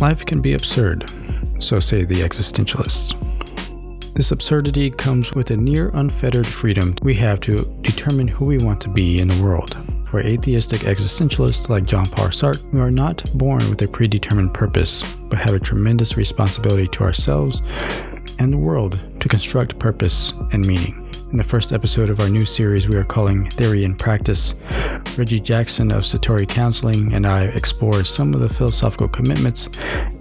Life can be absurd, so say the existentialists. This absurdity comes with a near unfettered freedom we have to determine who we want to be in the world. For atheistic existentialists like Jean Paul Sartre, we are not born with a predetermined purpose, but have a tremendous responsibility to ourselves and the world to construct purpose and meaning. In the first episode of our new series we are calling Theory and Practice, Reggie Jackson of Satori Counseling and I explore some of the philosophical commitments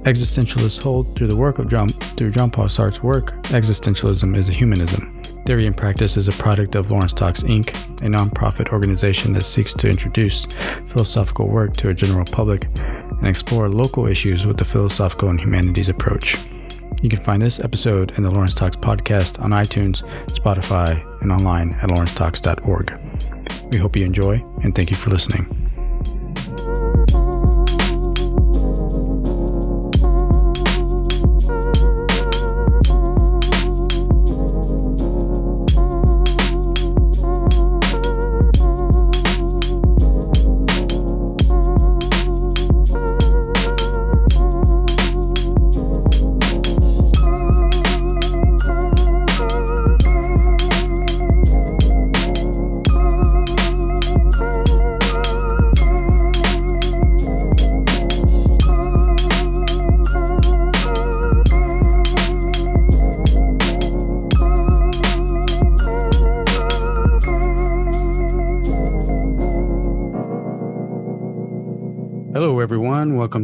existentialists hold through the work of John through Jean Paul Sartre's work, Existentialism is a Humanism. Theory and Practice is a product of Lawrence Talks Inc., a nonprofit organization that seeks to introduce philosophical work to a general public and explore local issues with the philosophical and humanities approach. You can find this episode and the Lawrence Talks podcast on iTunes, Spotify, and online at lawrencetalks.org. We hope you enjoy and thank you for listening.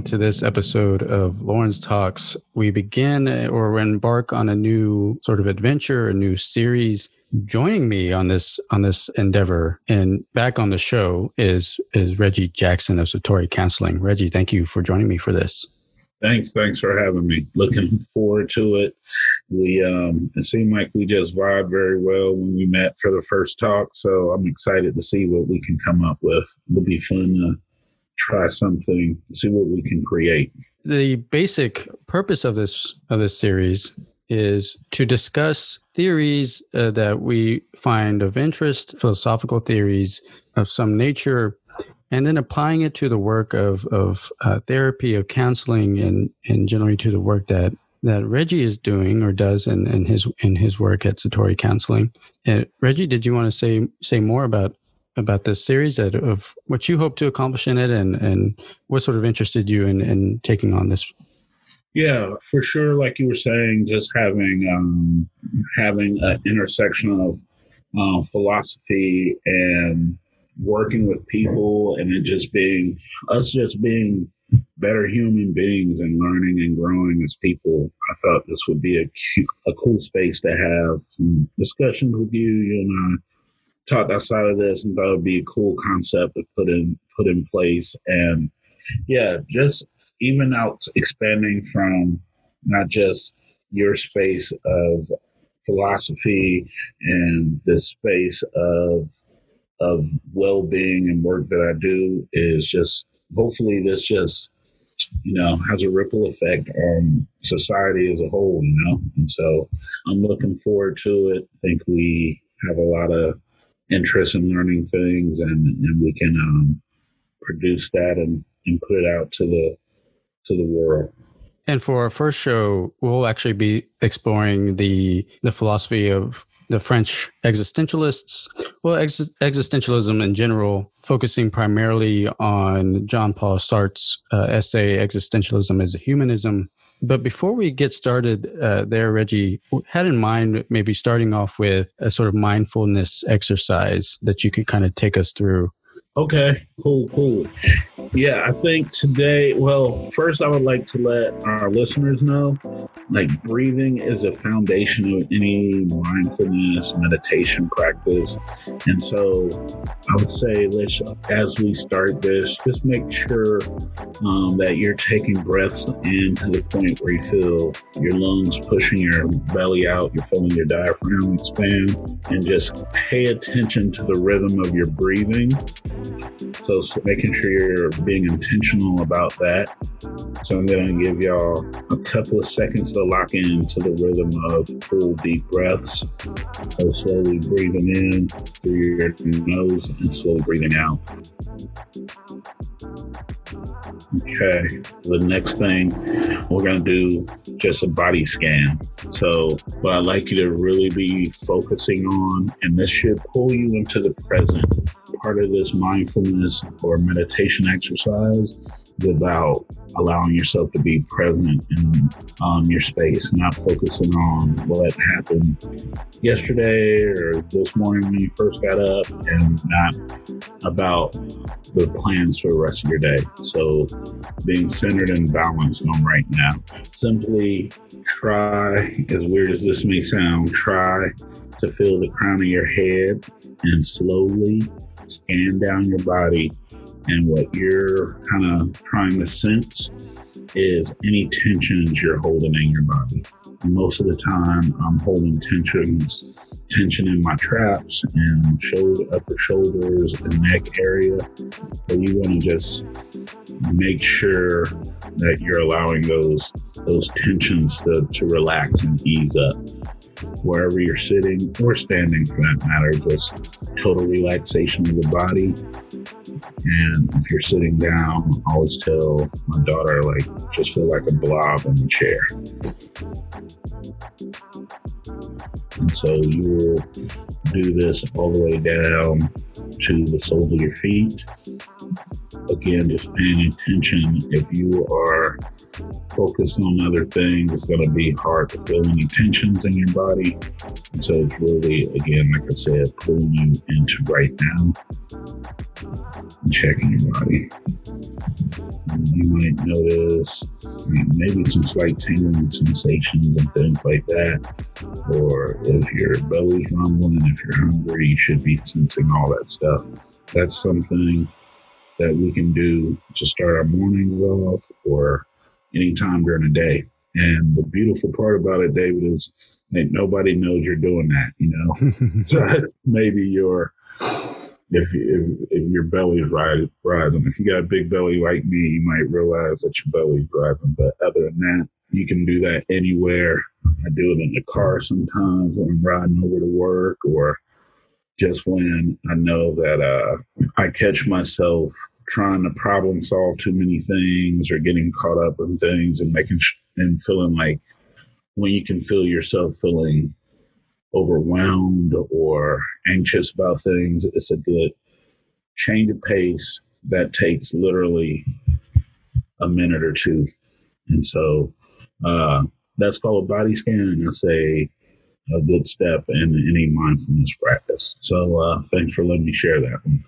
To this episode of Lawrence Talks. We begin or embark on a new sort of adventure, a new series. Joining me on this on this endeavor and back on the show is is Reggie Jackson of Satori Counseling. Reggie, thank you for joining me for this. Thanks, thanks for having me. Looking forward to it. We um it seemed like we just vibed very well when we met for the first talk. So I'm excited to see what we can come up with. It'll be fun to try something, see what we can create. The basic purpose of this of this series is to discuss theories uh, that we find of interest, philosophical theories of some nature, and then applying it to the work of of uh, therapy, of counseling, and and generally to the work that that Reggie is doing or does in, in his in his work at Satori Counseling. Uh, Reggie, did you want to say say more about about this series of what you hope to accomplish in it and, and what sort of interested you in, in taking on this yeah, for sure. Like you were saying, just having um, having an intersection of uh, philosophy and working with people, and it just being us, just being better human beings and learning and growing as people. I thought this would be a a cool space to have some discussions with you, you and I, talked outside of this and thought it'd be a cool concept to put in put in place. And yeah, just even out expanding from not just your space of philosophy and the space of of well-being and work that I do is just hopefully this just you know has a ripple effect on society as a whole you know and so i'm looking forward to it i think we have a lot of interest in learning things and, and we can um, produce that and, and put it out to the to the world. And for our first show, we'll actually be exploring the the philosophy of the French existentialists, well, ex- existentialism in general, focusing primarily on Jean Paul Sartre's uh, essay "Existentialism as a Humanism," But before we get started uh, there, Reggie, had in mind maybe starting off with a sort of mindfulness exercise that you could kind of take us through. Okay, cool, cool. Yeah, I think today, well, first I would like to let our listeners know like breathing is a foundation of any mindfulness meditation practice. And so I would say, let's, as we start this, just make sure um, that you're taking breaths in to the point where you feel your lungs pushing your belly out, you're feeling your diaphragm expand, and just pay attention to the rhythm of your breathing. So, so making sure you're being intentional about that. So I'm going to give y'all a couple of seconds to lock into the rhythm of full deep breaths. So slowly breathing in through your nose and slowly breathing out. Okay. The next thing we're going to do just a body scan. So, what I'd like you to really be focusing on, and this should pull you into the present. Part of this mindfulness or meditation exercise is about allowing yourself to be present in um, your space, not focusing on what happened yesterday or this morning when you first got up, and not about the plans for the rest of your day. So, being centered and balanced on right now. Simply try, as weird as this may sound, try to feel the crown of your head and slowly scan down your body and what you're kind of trying to sense is any tensions you're holding in your body. Most of the time, I'm holding tensions, tension in my traps and shoulder, upper shoulders and neck area. So you want to just make sure that you're allowing those those tensions to, to relax and ease up. Wherever you're sitting or standing, for that matter, just total relaxation of the body and if you're sitting down, I always tell my daughter, like, just feel like a blob in the chair. And so you will do this all the way down to the soles of your feet. Again, just paying attention. If you are focused on other things, it's going to be hard to feel any tensions in your body. And so it's really, again, like I said, pulling you into right now and checking your body. You might notice maybe some slight tingling sensations and things like that. Or if your belly's rumbling, if you're hungry, you should be sensing all that stuff. That's something that we can do to start our morning off or anytime during the day. And the beautiful part about it, David, is that nobody knows you're doing that, you know? so maybe your if, if, if your belly is rising. If you got a big belly like me, you might realize that your belly is rising. But other than that, you can do that anywhere. I do it in the car sometimes when I'm riding over to work or just when I know that uh, I catch myself trying to problem solve too many things or getting caught up in things and making sh- and feeling like when you can feel yourself feeling overwhelmed or anxious about things, it's a good change of pace that takes literally a minute or two. And so uh, that's called a body scan. And that's a, a good step in any mindfulness practice. So uh, thanks for letting me share that one.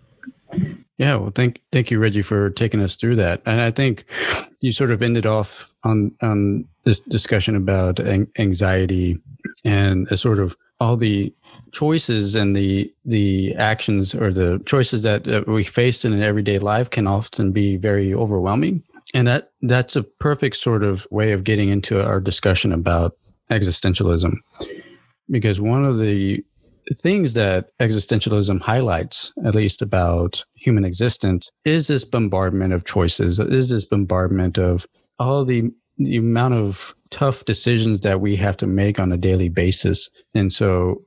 Yeah, well, thank thank you, Reggie, for taking us through that. And I think you sort of ended off on on this discussion about anxiety and a sort of all the choices and the the actions or the choices that, we face in an everyday life can often be very overwhelming and that that's a perfect sort of way of getting into our discussion about existentialism because one of the things that existentialism highlights at least about human existence is this bombardment of choices is this bombardment of all the the amount of tough decisions that we have to make on a daily basis. And so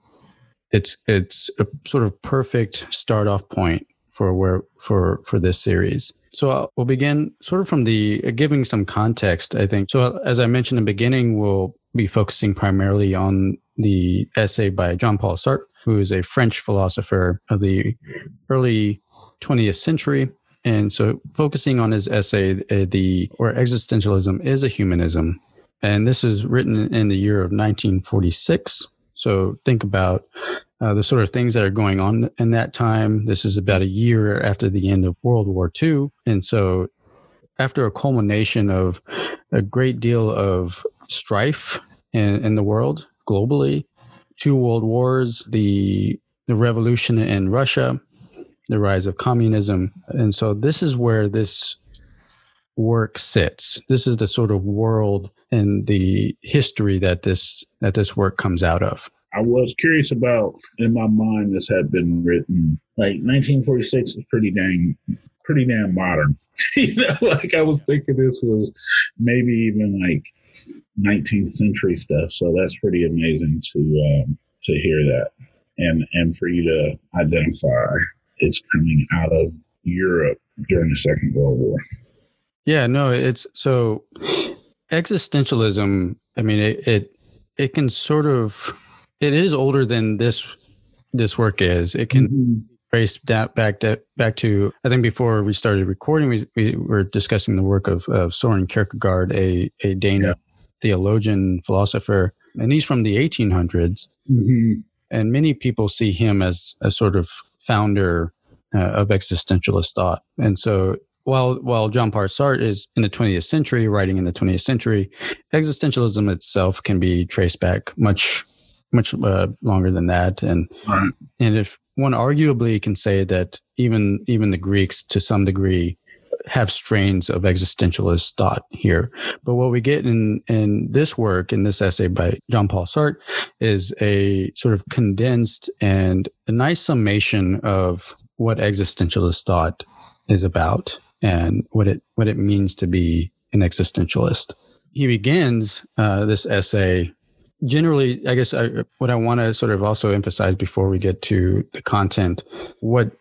it's it's a sort of perfect start off point for where for for this series. So I'll, we'll begin sort of from the uh, giving some context, I think. So as I mentioned in the beginning, we'll be focusing primarily on the essay by Jean-Paul Sartre, who is a French philosopher of the early 20th century and so, focusing on his essay, uh, the or existentialism is a humanism, and this is written in the year of 1946. So, think about uh, the sort of things that are going on in that time. This is about a year after the end of World War II, and so after a culmination of a great deal of strife in, in the world globally, two world wars, the the revolution in Russia, the rise of communism. And so this is where this work sits. This is the sort of world and the history that this that this work comes out of. I was curious about in my mind this had been written like 1946 is pretty dang pretty damn modern. you know, like I was thinking this was maybe even like 19th century stuff. So that's pretty amazing to um, to hear that and and for you to identify it's coming out of Europe during the Second World War. Yeah, no, it's so existentialism. I mean, it it, it can sort of it is older than this this work is. It can mm-hmm. trace that back to, back to I think before we started recording, we, we were discussing the work of, of Soren Kierkegaard, a a Danish yeah. Theologian philosopher, and he's from the 1800s. Mm-hmm. And many people see him as a sort of founder uh, of existentialist thought. And so while while Jean Paul Sartre is in the 20th century, writing in the 20th century, existentialism itself can be traced back much much uh, longer than that. And right. and if one arguably can say that even even the Greeks, to some degree, have strains of existentialist thought here. But what we get in in this work, in this essay by Jean Paul Sartre, is a sort of condensed and a nice summation of what existentialist thought is about and what it what it means to be an existentialist. He begins uh, this essay. Generally, I guess I, what I want to sort of also emphasize before we get to the content, what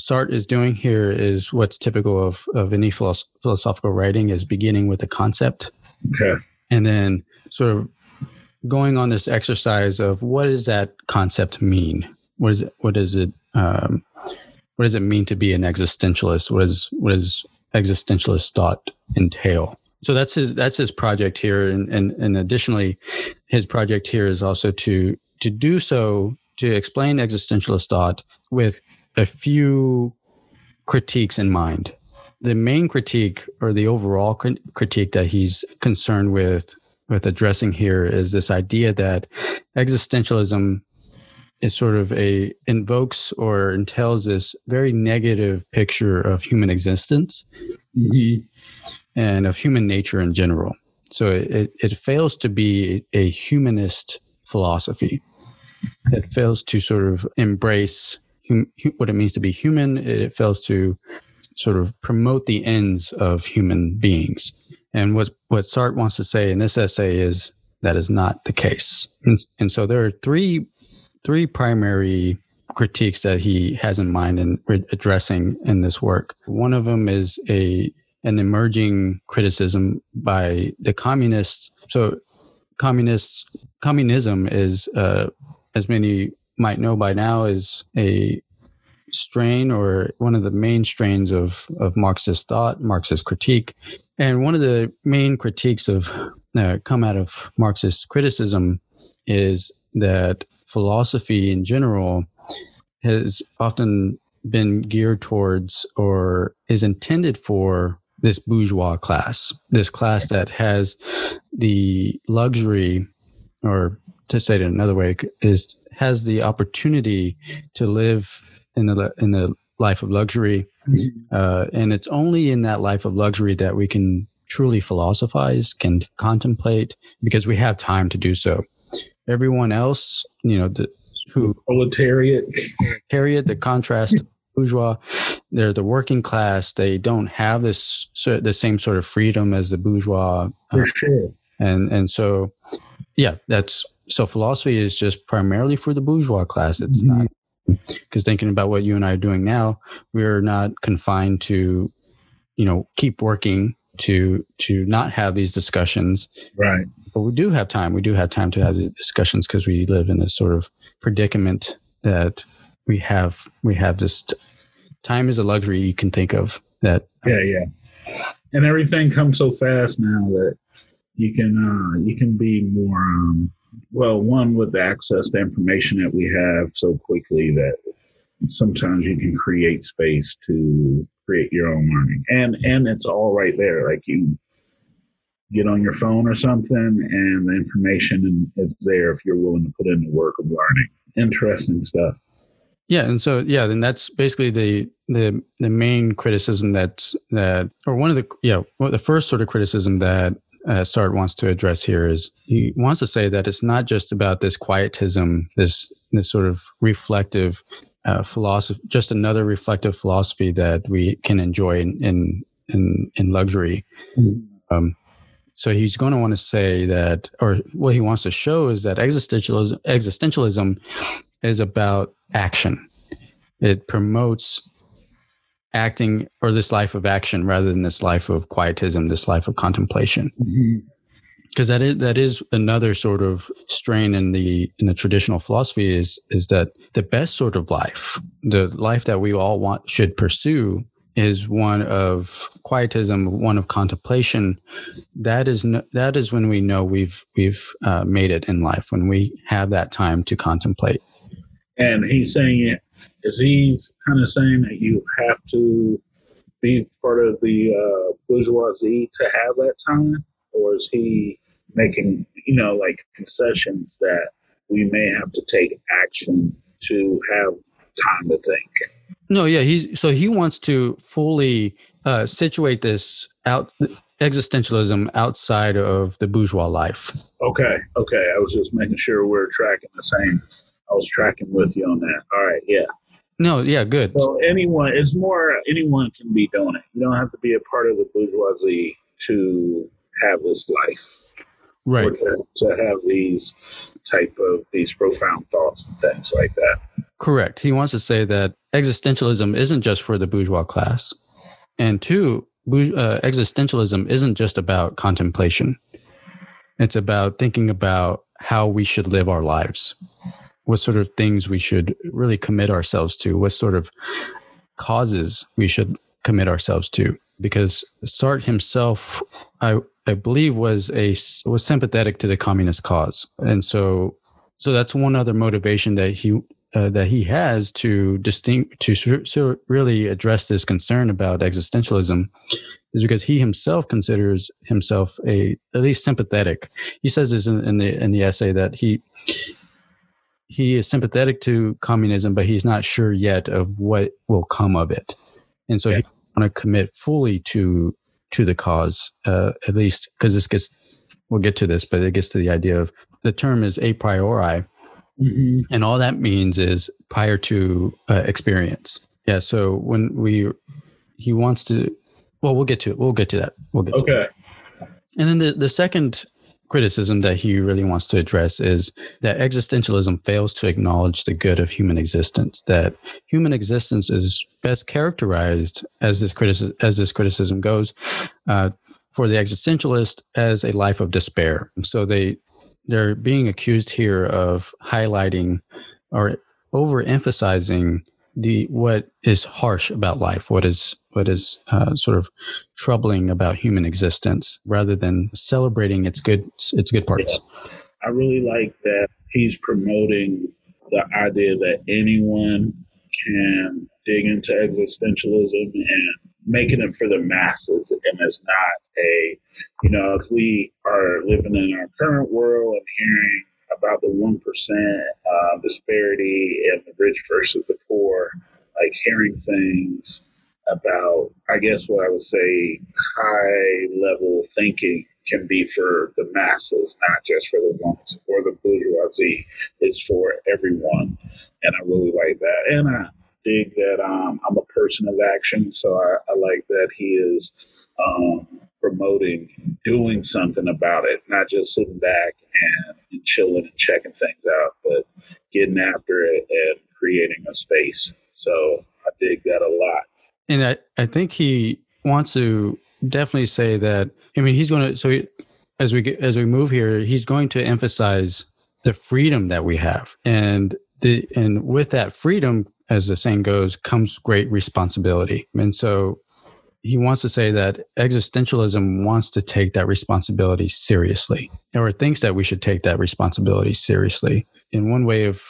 Sartre is doing here is what's typical of, of any philosophical writing is beginning with a concept. Okay. And then sort of going on this exercise of what does that concept mean? What is it? What does it? Um, what does it mean to be an existentialist? What is what does existentialist thought entail? So that's his that's his project here, and and and additionally, his project here is also to to do so to explain existentialist thought with a few critiques in mind. The main critique or the overall critique that he's concerned with with addressing here is this idea that existentialism is sort of a invokes or entails this very negative picture of human existence mm-hmm. and of human nature in general. So it, it fails to be a humanist philosophy. It fails to sort of embrace hum, what it means to be human. It fails to sort of promote the ends of human beings. And what, what Sartre wants to say in this essay is that is not the case. And, and so there are three three primary critiques that he has in mind and addressing in this work. One of them is a an emerging criticism by the communists. So, communists communism is, uh, as many might know by now, is a strain or one of the main strains of of Marxist thought, Marxist critique, and one of the main critiques of uh, come out of Marxist criticism is that philosophy in general has often been geared towards or is intended for this bourgeois class, this class that has the luxury, or to say it another way, is has the opportunity to live in the in the life of luxury, mm-hmm. uh, and it's only in that life of luxury that we can truly philosophize, can contemplate, because we have time to do so. Everyone else, you know, the, who proletariat, proletariat, the contrast bourgeois, they're the working class. They don't have this the same sort of freedom as the bourgeois. For uh, sure. And and so, yeah, that's so philosophy is just primarily for the bourgeois class. It's mm-hmm. not because thinking about what you and I are doing now, we're not confined to, you know, keep working to to not have these discussions. Right but we do have time. We do have time to have the discussions because we live in this sort of predicament that we have. We have this t- time is a luxury you can think of. That yeah, yeah, and everything comes so fast now that you can uh, you can be more um, well. One with the access to information that we have so quickly that sometimes you can create space to create your own learning, and and it's all right there. Like you get on your phone or something and the information is there if you're willing to put in the work of learning interesting stuff yeah and so yeah then that's basically the the the main criticism that's that or one of the yeah the first sort of criticism that uh, Sartre wants to address here is he wants to say that it's not just about this quietism, this this sort of reflective uh, philosophy, just another reflective philosophy that we can enjoy in in in, in luxury. Mm-hmm. Um, so he's going to want to say that, or what he wants to show is that existentialism, existentialism is about action. It promotes acting or this life of action rather than this life of quietism, this life of contemplation. Because that is that is another sort of strain in the in the traditional philosophy is is that the best sort of life, the life that we all want should pursue, is one of quietism, one of contemplation. That is no, that is when we know we've we've uh, made it in life when we have that time to contemplate. And he's saying it. Is he kind of saying that you have to be part of the uh, bourgeoisie to have that time, or is he making you know like concessions that we may have to take action to have time to think? No, yeah, he's so he wants to fully uh, situate this out existentialism outside of the bourgeois life. Okay, okay. I was just making sure we are tracking the same. I was tracking with you on that. All right, yeah. No, yeah, good. So anyone, it's more anyone can be doing it. You don't have to be a part of the bourgeoisie to have this life, right? To, to have these type of these profound thoughts and things like that. Correct. He wants to say that existentialism isn't just for the bourgeois class, and two, uh, existentialism isn't just about contemplation. It's about thinking about how we should live our lives what sort of things we should really commit ourselves to, what sort of causes we should commit ourselves to. Because Sartre himself, I I believe, was a was sympathetic to the communist cause, and so so that's one other motivation that he uh, that he has to distinct to so really address this concern about existentialism is because he himself considers himself a at least sympathetic. He says this in, in the in the essay that he he is sympathetic to communism, but he's not sure yet of what will come of it, and so yeah. he want to commit fully to to the cause, uh, at least because this gets we'll get to this, but it gets to the idea of the term is a priori, mm-hmm. and all that means is prior to uh, experience. Yeah. So when we he wants to, well, we'll get to it. We'll get to that. We'll get okay. And then the the second criticism that he really wants to address is that existentialism fails to acknowledge the good of human existence. That human existence is best characterized, as this criticism as this criticism goes, uh, for the existentialist as a life of despair. So they they're being accused here of highlighting or overemphasizing the what is harsh about life, what is what is uh, sort of troubling about human existence, rather than celebrating its good its good parts. Yeah. I really like that he's promoting the idea that anyone can dig into existentialism and making it for the masses and it's not a you know if we are living in our current world and hearing about the 1% uh, disparity in the rich versus the poor, like hearing things about, I guess what I would say, high level thinking can be for the masses, not just for the ones or the bourgeoisie. It's for everyone. And I really like that. And I dig that um, I'm a person of action. So I, I like that he is um, promoting doing something about it, not just sitting back and, and chilling and checking things out, but getting after it and creating a space. So I dig that a lot. And I, I think he wants to definitely say that. I mean, he's going to. So he, as we get, as we move here, he's going to emphasize the freedom that we have, and the and with that freedom, as the saying goes, comes great responsibility. And so he wants to say that existentialism wants to take that responsibility seriously or thinks that we should take that responsibility seriously. And one way of,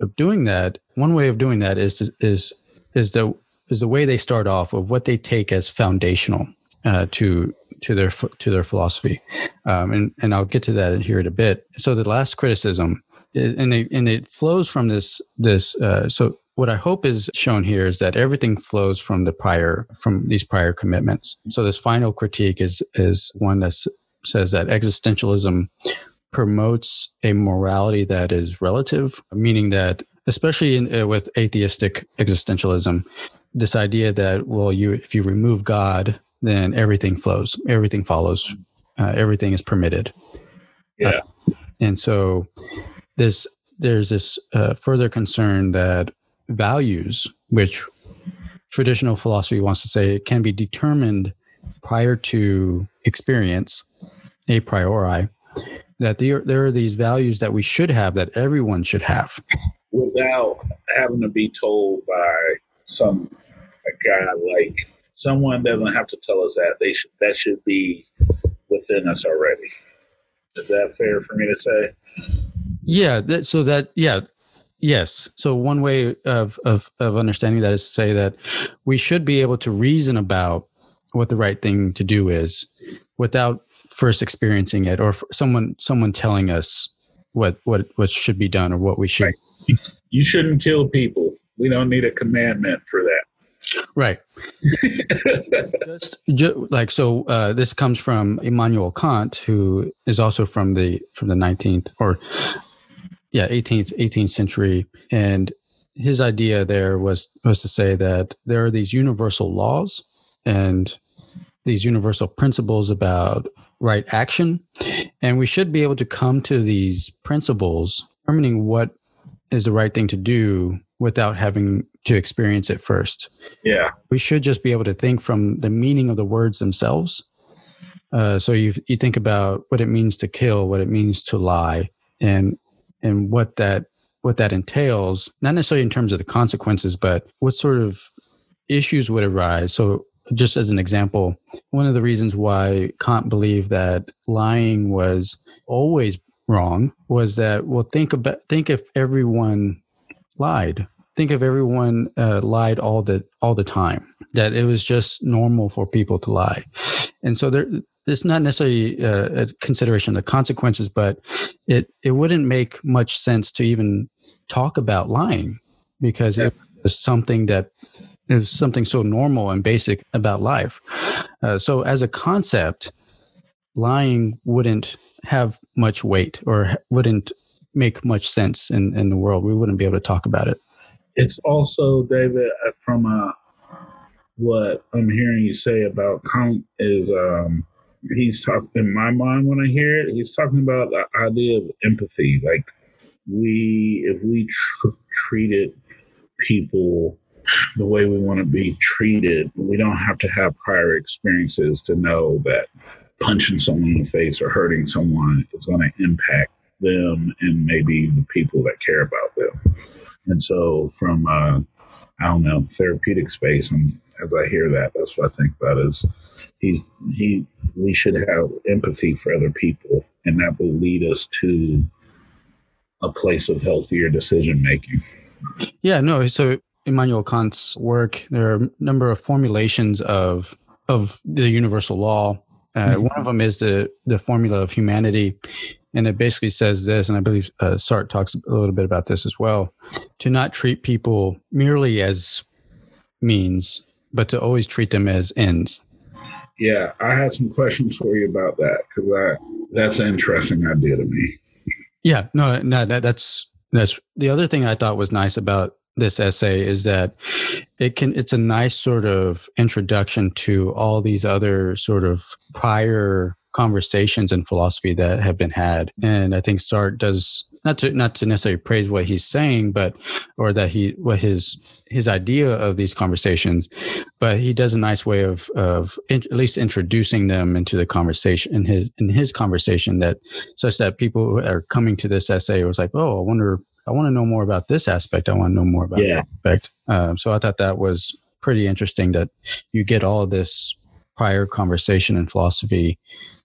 of doing that, one way of doing that is is is the is the way they start off of what they take as foundational uh, to to their to their philosophy, um, and and I'll get to that here in a bit. So the last criticism, and it, and it flows from this this. Uh, so what I hope is shown here is that everything flows from the prior, from these prior commitments. So this final critique is, is one that says that existentialism promotes a morality that is relative, meaning that especially in, uh, with atheistic existentialism, this idea that, well, you, if you remove God, then everything flows, everything follows, uh, everything is permitted. Yeah. Uh, and so this, there's this uh, further concern that values, which traditional philosophy wants to say can be determined prior to experience, a priori, that there, there are these values that we should have that everyone should have. Without having to be told by some a guy like someone doesn't have to tell us that they should that should be within us already. Is that fair for me to say? Yeah. That, so that yeah, yes. So one way of of of understanding that is to say that we should be able to reason about what the right thing to do is without first experiencing it or someone someone telling us what what what should be done or what we should. Right. You shouldn't kill people. We don't need a commandment for that. Right. just, just, like so, uh, this comes from Immanuel Kant, who is also from the from the nineteenth or yeah eighteenth eighteenth century, and his idea there was was to say that there are these universal laws and these universal principles about right action. And we should be able to come to these principles, determining what is the right thing to do without having to experience it first. Yeah. We should just be able to think from the meaning of the words themselves. Uh, so you you think about what it means to kill, what it means to lie, and and what that what that entails, not necessarily in terms of the consequences, but what sort of issues would arise. So just as an example, one of the reasons why Kant believed that lying was always wrong was that well think about think if everyone lied think of everyone uh, lied all the all the time that it was just normal for people to lie and so there it's not necessarily uh, a consideration of the consequences but it it wouldn't make much sense to even talk about lying because yeah. it was something that is something so normal and basic about life. Uh, so, as a concept, lying wouldn't have much weight or wouldn't make much sense in, in the world. We wouldn't be able to talk about it. It's also, David, uh, from uh, what I'm hearing you say about Kant is um, he's talking in my mind when I hear it, he's talking about the idea of empathy. Like, we, if we tr- treated people the way we want to be treated. We don't have to have prior experiences to know that punching someone in the face or hurting someone is going to impact them and maybe the people that care about them. And so, from uh, I don't know therapeutic space, and as I hear that, that's what I think about is he's he we should have empathy for other people, and that will lead us to a place of healthier decision making. Yeah, no. So Immanuel Kant's work, there are a number of formulations of of the universal law. Uh, mm-hmm. One of them is the the formula of humanity, and it basically says this, and I believe uh, Sartre talks a little bit about this as well: to not treat people merely as means, but to always treat them as ends. Yeah, I had some questions for you about that because that that's an interesting idea to me. Yeah, no, no, that, that's that's the other thing I thought was nice about this essay is that it can it's a nice sort of introduction to all these other sort of prior conversations and philosophy that have been had and i think sartre does not to not to necessarily praise what he's saying but or that he what his his idea of these conversations but he does a nice way of of in, at least introducing them into the conversation in his in his conversation that such that people who are coming to this essay was like oh i wonder I want to know more about this aspect. I want to know more about yeah. that aspect. Um, so I thought that was pretty interesting that you get all of this prior conversation and philosophy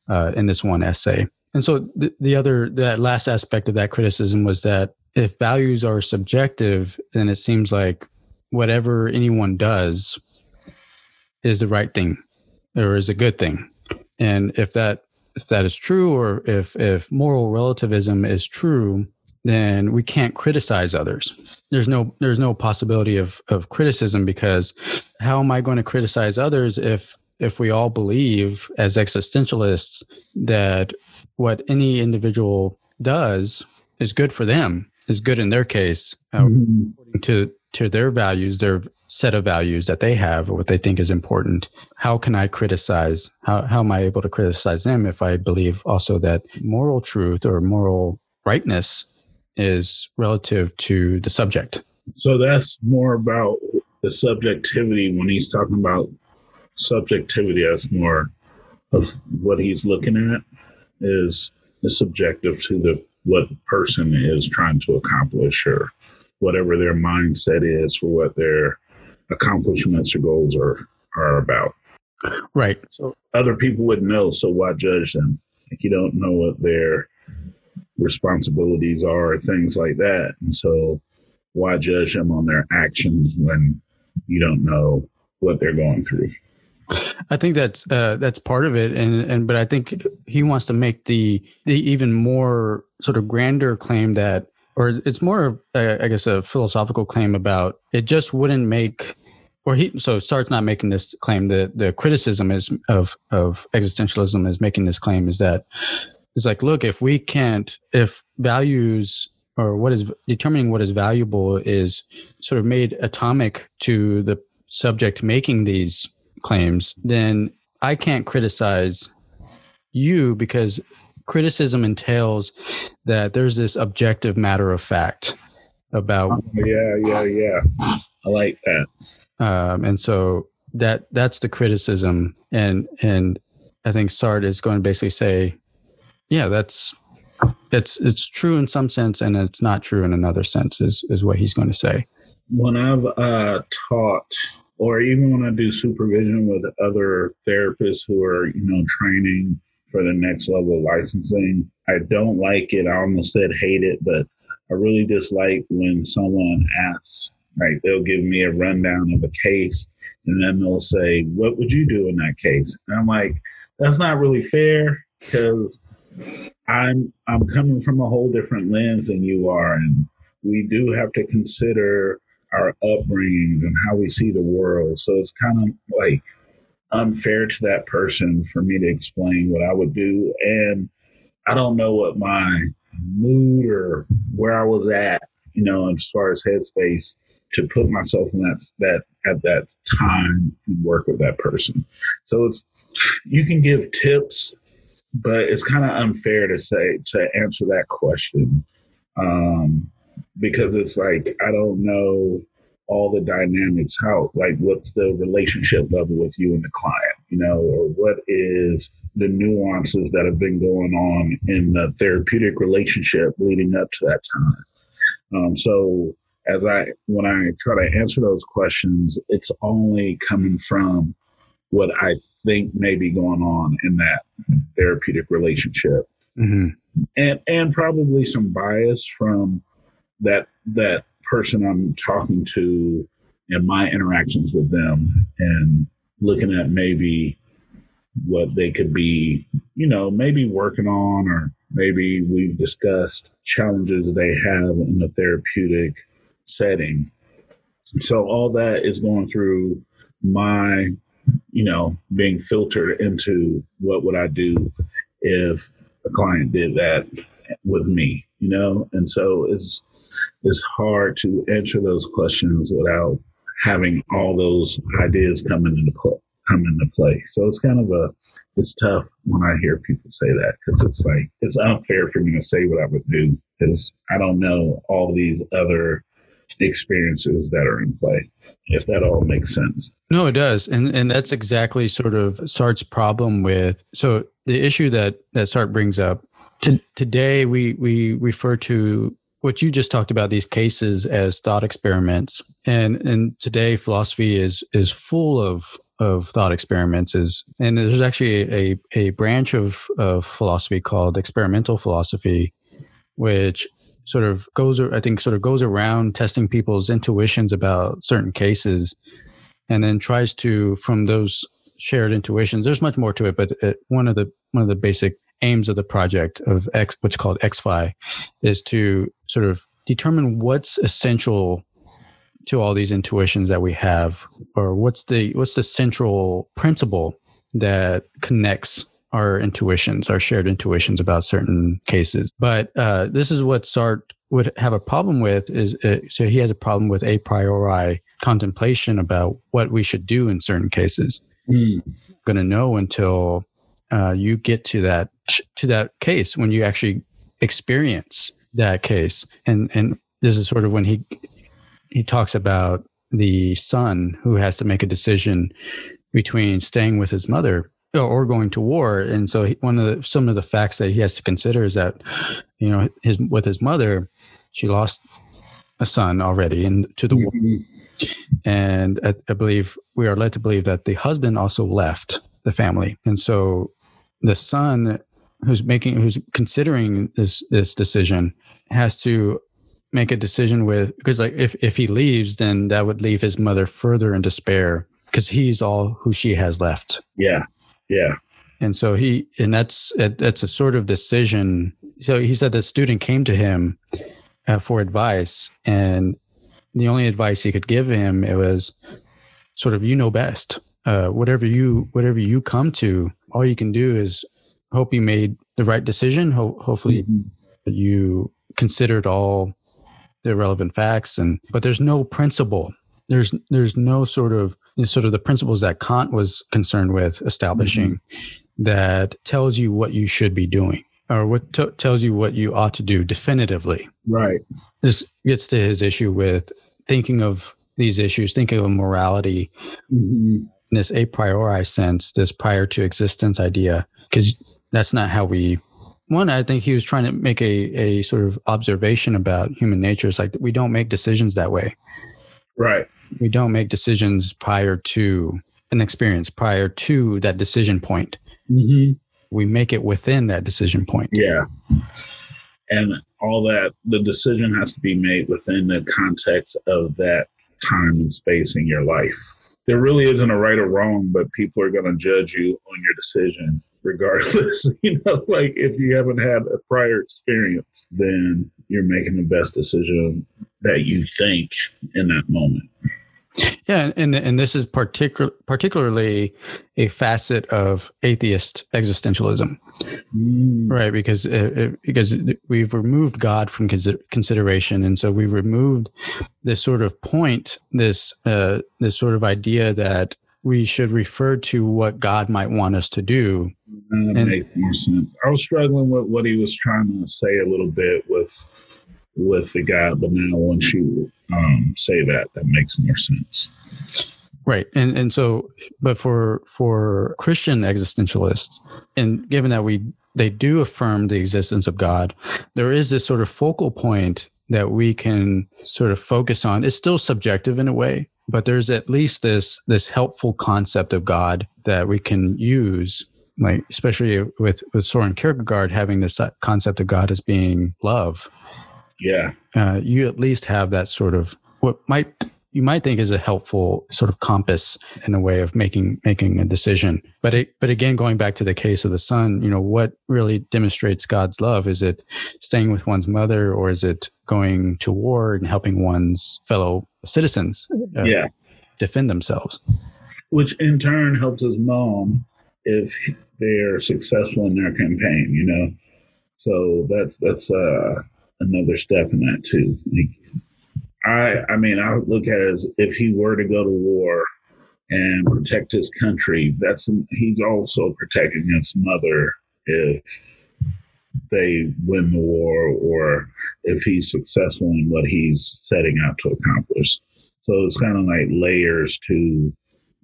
uh, in this one essay. And so the, the other, that last aspect of that criticism was that if values are subjective, then it seems like whatever anyone does is the right thing or is a good thing. And if that if that is true, or if if moral relativism is true, then we can't criticize others. There's no there's no possibility of of criticism because how am I going to criticize others if if we all believe as existentialists that what any individual does is good for them, is good in their case, uh, mm-hmm. to to their values, their set of values that they have or what they think is important. How can I criticize? How how am I able to criticize them if I believe also that moral truth or moral rightness is relative to the subject. So that's more about the subjectivity when he's talking about subjectivity as more of what he's looking at is is subjective to the what the person is trying to accomplish or whatever their mindset is for what their accomplishments or goals are are about. Right. So other people would know, so why judge them? Like you don't know what their responsibilities are, things like that. And so why judge them on their actions when you don't know what they're going through? I think that's uh, that's part of it, and and but I think he wants to make the the even more sort of grander claim that, or it's more, uh, I guess, a philosophical claim about it just wouldn't make, or he so Sartre's not making this claim. The the criticism is of of existentialism is making this claim is that it's like, look, if we can't, if values or what is determining what is valuable is sort of made atomic to the subject making these claims, then I can't criticize you because criticism entails that there's this objective matter of fact about oh, yeah yeah yeah. I like that. Um, and so that that's the criticism. And and i think Sartre is going to basically say yeah that's it's it's true in some sense and it's not true in another sense is is what he's going to say. When i've uh, taught or even when I do supervision with other therapists who are, you know, training for the next level of licensing, I don't like it. I almost said hate it, but I really dislike when someone asks, like they'll give me a rundown of a case and then they'll say, What would you do in that case? And I'm like, that's not really fair because I'm I'm coming from a whole different lens than you are and we do have to consider our upbringing and how we see the world. So it's kind of like unfair to that person for me to explain what I would do. And I don't know what my mood or where I was at, you know, as far as headspace to put myself in that that at that time and work with that person. So it's you can give tips, but it's kind of unfair to say to answer that question. Um, because it's like I don't know all the dynamics how like what's the relationship level with you and the client you know or what is the nuances that have been going on in the therapeutic relationship leading up to that time? Um, so as i when i try to answer those questions it's only coming from what i think may be going on in that therapeutic relationship. Mm-hmm. and and probably some bias from that that person I'm talking to and my interactions with them and looking at maybe what they could be, you know, maybe working on or maybe we've discussed challenges they have in the therapeutic setting. So all that is going through my, you know, being filtered into what would I do if a client did that with me, you know? And so it's it's hard to answer those questions without having all those ideas come into play come into play. So it's kind of a it's tough when I hear people say that because it's like it's unfair for me to say what I would do because I don't know all these other experiences that are in play. If that all makes sense. No, it does, and and that's exactly sort of Sartre's problem with. So the issue that that Sartre brings up to, today, we we refer to what you just talked about these cases as thought experiments. And and today philosophy is is full of of thought experiments is and there's actually a a branch of of philosophy called experimental philosophy which sort of goes i think sort of goes around testing people's intuitions about certain cases and then tries to from those shared intuitions there's much more to it but it, one of the one of the basic aims of the project of X, what's called X-Phi, is to sort of determine what's essential to all these intuitions that we have, or what's the what's the central principle that connects our intuitions, our shared intuitions about certain cases. But uh, this is what Sartre would have a problem with is uh, so he has a problem with a priori contemplation about what we should do in certain cases. Mm. Going to know until uh, you get to that to that case when you actually experience that case and and this is sort of when he he talks about the son who has to make a decision between staying with his mother or going to war. And so he, one of the, some of the facts that he has to consider is that, you know, his, with his mother, she lost a son already and to the war. And I, I believe we are led to believe that the husband also left the family. And so the son who's making, who's considering this, this decision has to make a decision with, because like if, if he leaves, then that would leave his mother further in despair because he's all who she has left. Yeah. Yeah. And so he, and that's, that's a sort of decision. So he said the student came to him uh, for advice and the only advice he could give him, it was sort of, you know best, uh, whatever you, whatever you come to, all you can do is hope you made the right decision. Ho- hopefully mm-hmm. you considered all the relevant facts and, but there's no principle. There's, there's no sort of sort of the principles that Kant was concerned with establishing mm-hmm. that tells you what you should be doing or what t- tells you what you ought to do definitively. Right. This gets to his issue with thinking of these issues, thinking of morality mm-hmm. In this a priori sense, this prior to existence idea, because that's not how we. One, I think he was trying to make a, a sort of observation about human nature. It's like we don't make decisions that way. Right we don't make decisions prior to an experience, prior to that decision point. Mm-hmm. We make it within that decision point. Yeah. And all that, the decision has to be made within the context of that time and space in your life. There really isn't a right or wrong, but people are going to judge you on your decision regardless. you know, like if you haven't had a prior experience, then you're making the best decision that you think in that moment. Yeah, and and this is particular particularly a facet of atheist existentialism, mm. right? Because it, uh, it, uh, because we've removed God from consideration, and so we've removed this sort of point, this uh, this sort of idea that we should refer to what God might want us to do. That and, makes more sense. I was struggling with what he was trying to say a little bit with with the guy, but now once you um, say that, that makes more sense. Right, and and so, but for for Christian existentialists, and given that we they do affirm the existence of God, there is this sort of focal point that we can sort of focus on. It's still subjective in a way, but there's at least this this helpful concept of God that we can use like especially with with Soren Kierkegaard having this concept of God as being love yeah. Uh, you at least have that sort of what might you might think is a helpful sort of compass in a way of making making a decision. But it, but again, going back to the case of the son, you know, what really demonstrates God's love? Is it staying with one's mother, or is it going to war and helping one's fellow citizens? Uh, yeah, defend themselves. Which in turn helps his mom if they're successful in their campaign. You know, so that's that's uh another step in that too. I I mean I look at it as if he were to go to war and protect his country, that's he's also protecting his mother if they win the war or if he's successful in what he's setting out to accomplish. So it's kind of like layers to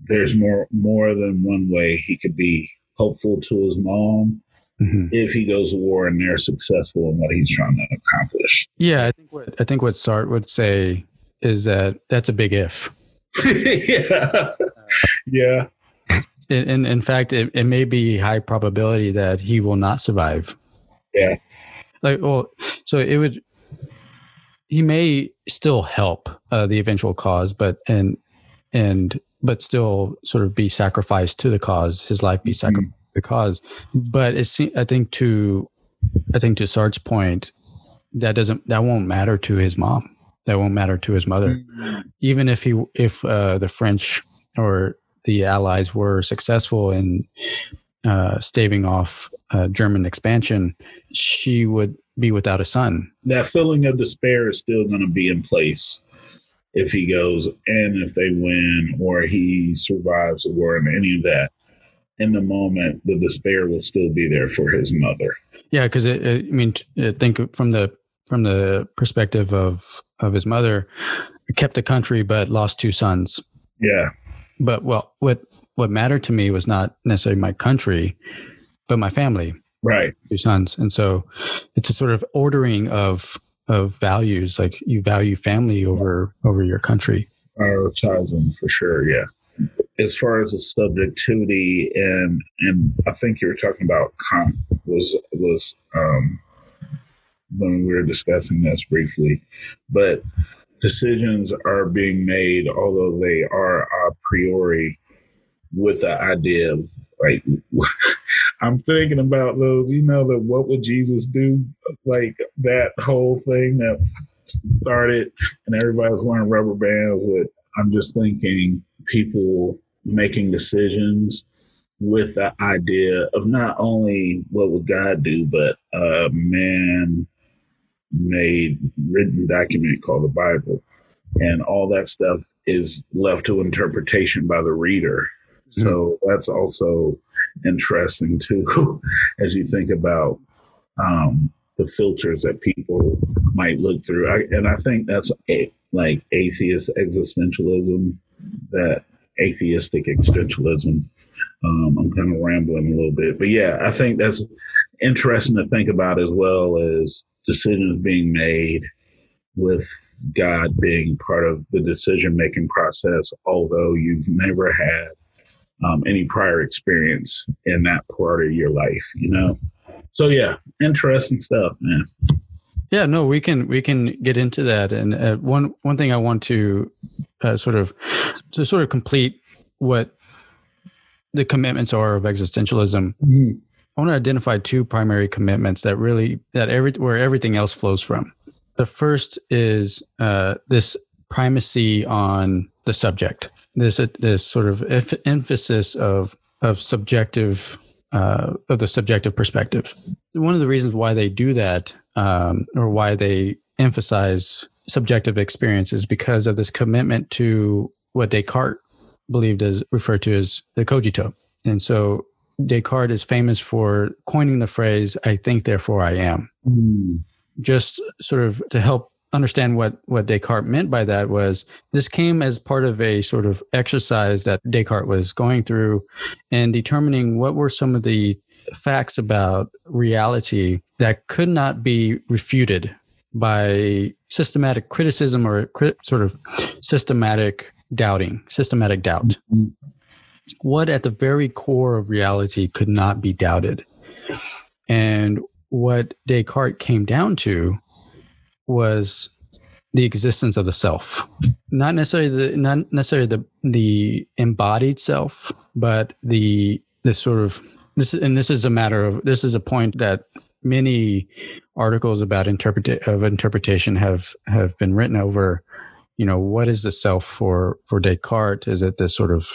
there's more more than one way he could be helpful to his mom Mm-hmm. if he goes to war and they're successful in what he's trying to accomplish. Yeah, I think what I think what Sartre would say is that that's a big if. yeah, yeah. In, in, in fact, it, it may be high probability that he will not survive. Yeah. Like, well, so it would. He may still help uh, the eventual cause, but and and but still sort of be sacrificed to the cause. His life be mm-hmm. sacrificed the cause. But it's, I think to, I think to Sartre's point, that doesn't, that won't matter to his mom. That won't matter to his mother. Mm-hmm. Even if he, if uh, the French or the Allies were successful in uh, staving off uh, German expansion, she would be without a son. That feeling of despair is still going to be in place if he goes and if they win or he survives the war and any of that in the moment, the despair will still be there for his mother. Yeah, because I mean, uh, think from the from the perspective of of his mother, kept the country but lost two sons. Yeah. But well, what what mattered to me was not necessarily my country, but my family. Right. Two sons, and so it's a sort of ordering of of values. Like you value family over over your country. Prioritizing for sure. Yeah. As far as the subjectivity and and I think you were talking about was was um when we were discussing this briefly, but decisions are being made, although they are a priori with the idea of like I'm thinking about those, you know, that what would Jesus do? Like that whole thing that started and everybody was wearing rubber bands with I'm just thinking people making decisions with the idea of not only what would God do, but a man made written document called the Bible. And all that stuff is left to interpretation by the reader. Mm-hmm. So that's also interesting too, as you think about um, the filters that people might look through. I, and I think that's a, like atheist existentialism, that atheistic existentialism. Um, I'm kind of rambling a little bit, but yeah, I think that's interesting to think about as well as decisions being made with God being part of the decision making process, although you've never had um, any prior experience in that part of your life, you know? So, yeah, interesting stuff, man. Yeah, no, we can we can get into that. And uh, one one thing I want to uh, sort of to sort of complete what the commitments are of existentialism. Mm-hmm. I want to identify two primary commitments that really that every where everything else flows from. The first is uh, this primacy on the subject. This this sort of emphasis of of subjective uh, of the subjective perspective. One of the reasons why they do that, um, or why they emphasize subjective experiences because of this commitment to what Descartes believed as referred to as the cogito. And so Descartes is famous for coining the phrase "I think, therefore I am." Mm just sort of to help understand what what Descartes meant by that was this came as part of a sort of exercise that Descartes was going through and determining what were some of the facts about reality that could not be refuted by systematic criticism or sort of systematic doubting, systematic doubt. Mm-hmm. What at the very core of reality could not be doubted. And what Descartes came down to was the existence of the self, not necessarily the not necessarily the the embodied self, but the the sort of this and this is a matter of this is a point that many articles about interpret of interpretation have have been written over you know what is the self for for descartes is it this sort of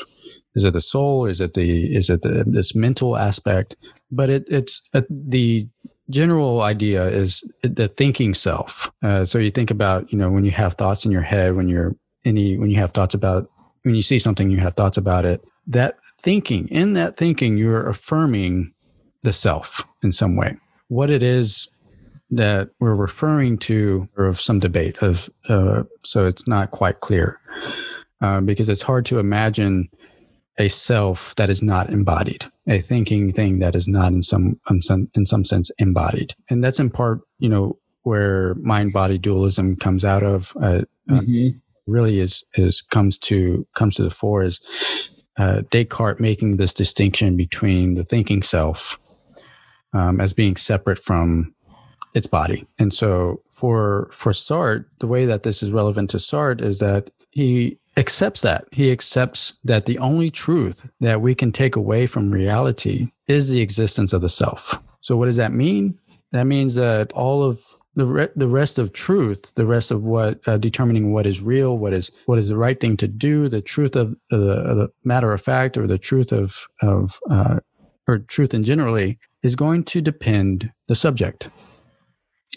is it the soul is it the is it the, this mental aspect but it it's uh, the general idea is the thinking self. Uh, so you think about, you know, when you have thoughts in your head, when you're any, when you have thoughts about, when you see something, you have thoughts about it. That thinking, in that thinking, you're affirming the self in some way. What it is that we're referring to, or of some debate of, uh, so it's not quite clear, uh, because it's hard to imagine a self that is not embodied, a thinking thing that is not in some, in some in some sense embodied, and that's in part, you know, where mind body dualism comes out of. Uh, uh mm-hmm. uh, really is is comes to comes to the fore is uh, Descartes making this distinction between the thinking self um, as being separate from its body. And so for for Sartre, the way that this is relevant to Sartre is that he accepts that. He accepts that the only truth that we can take away from reality is the existence of the self. So, what does that mean? That means that all of the re- the rest of truth, the rest of what uh, determining what is real, what is what is the right thing to do, the truth of, the, of the matter of fact, or the truth of of uh, or truth in generally, is going to depend the subject.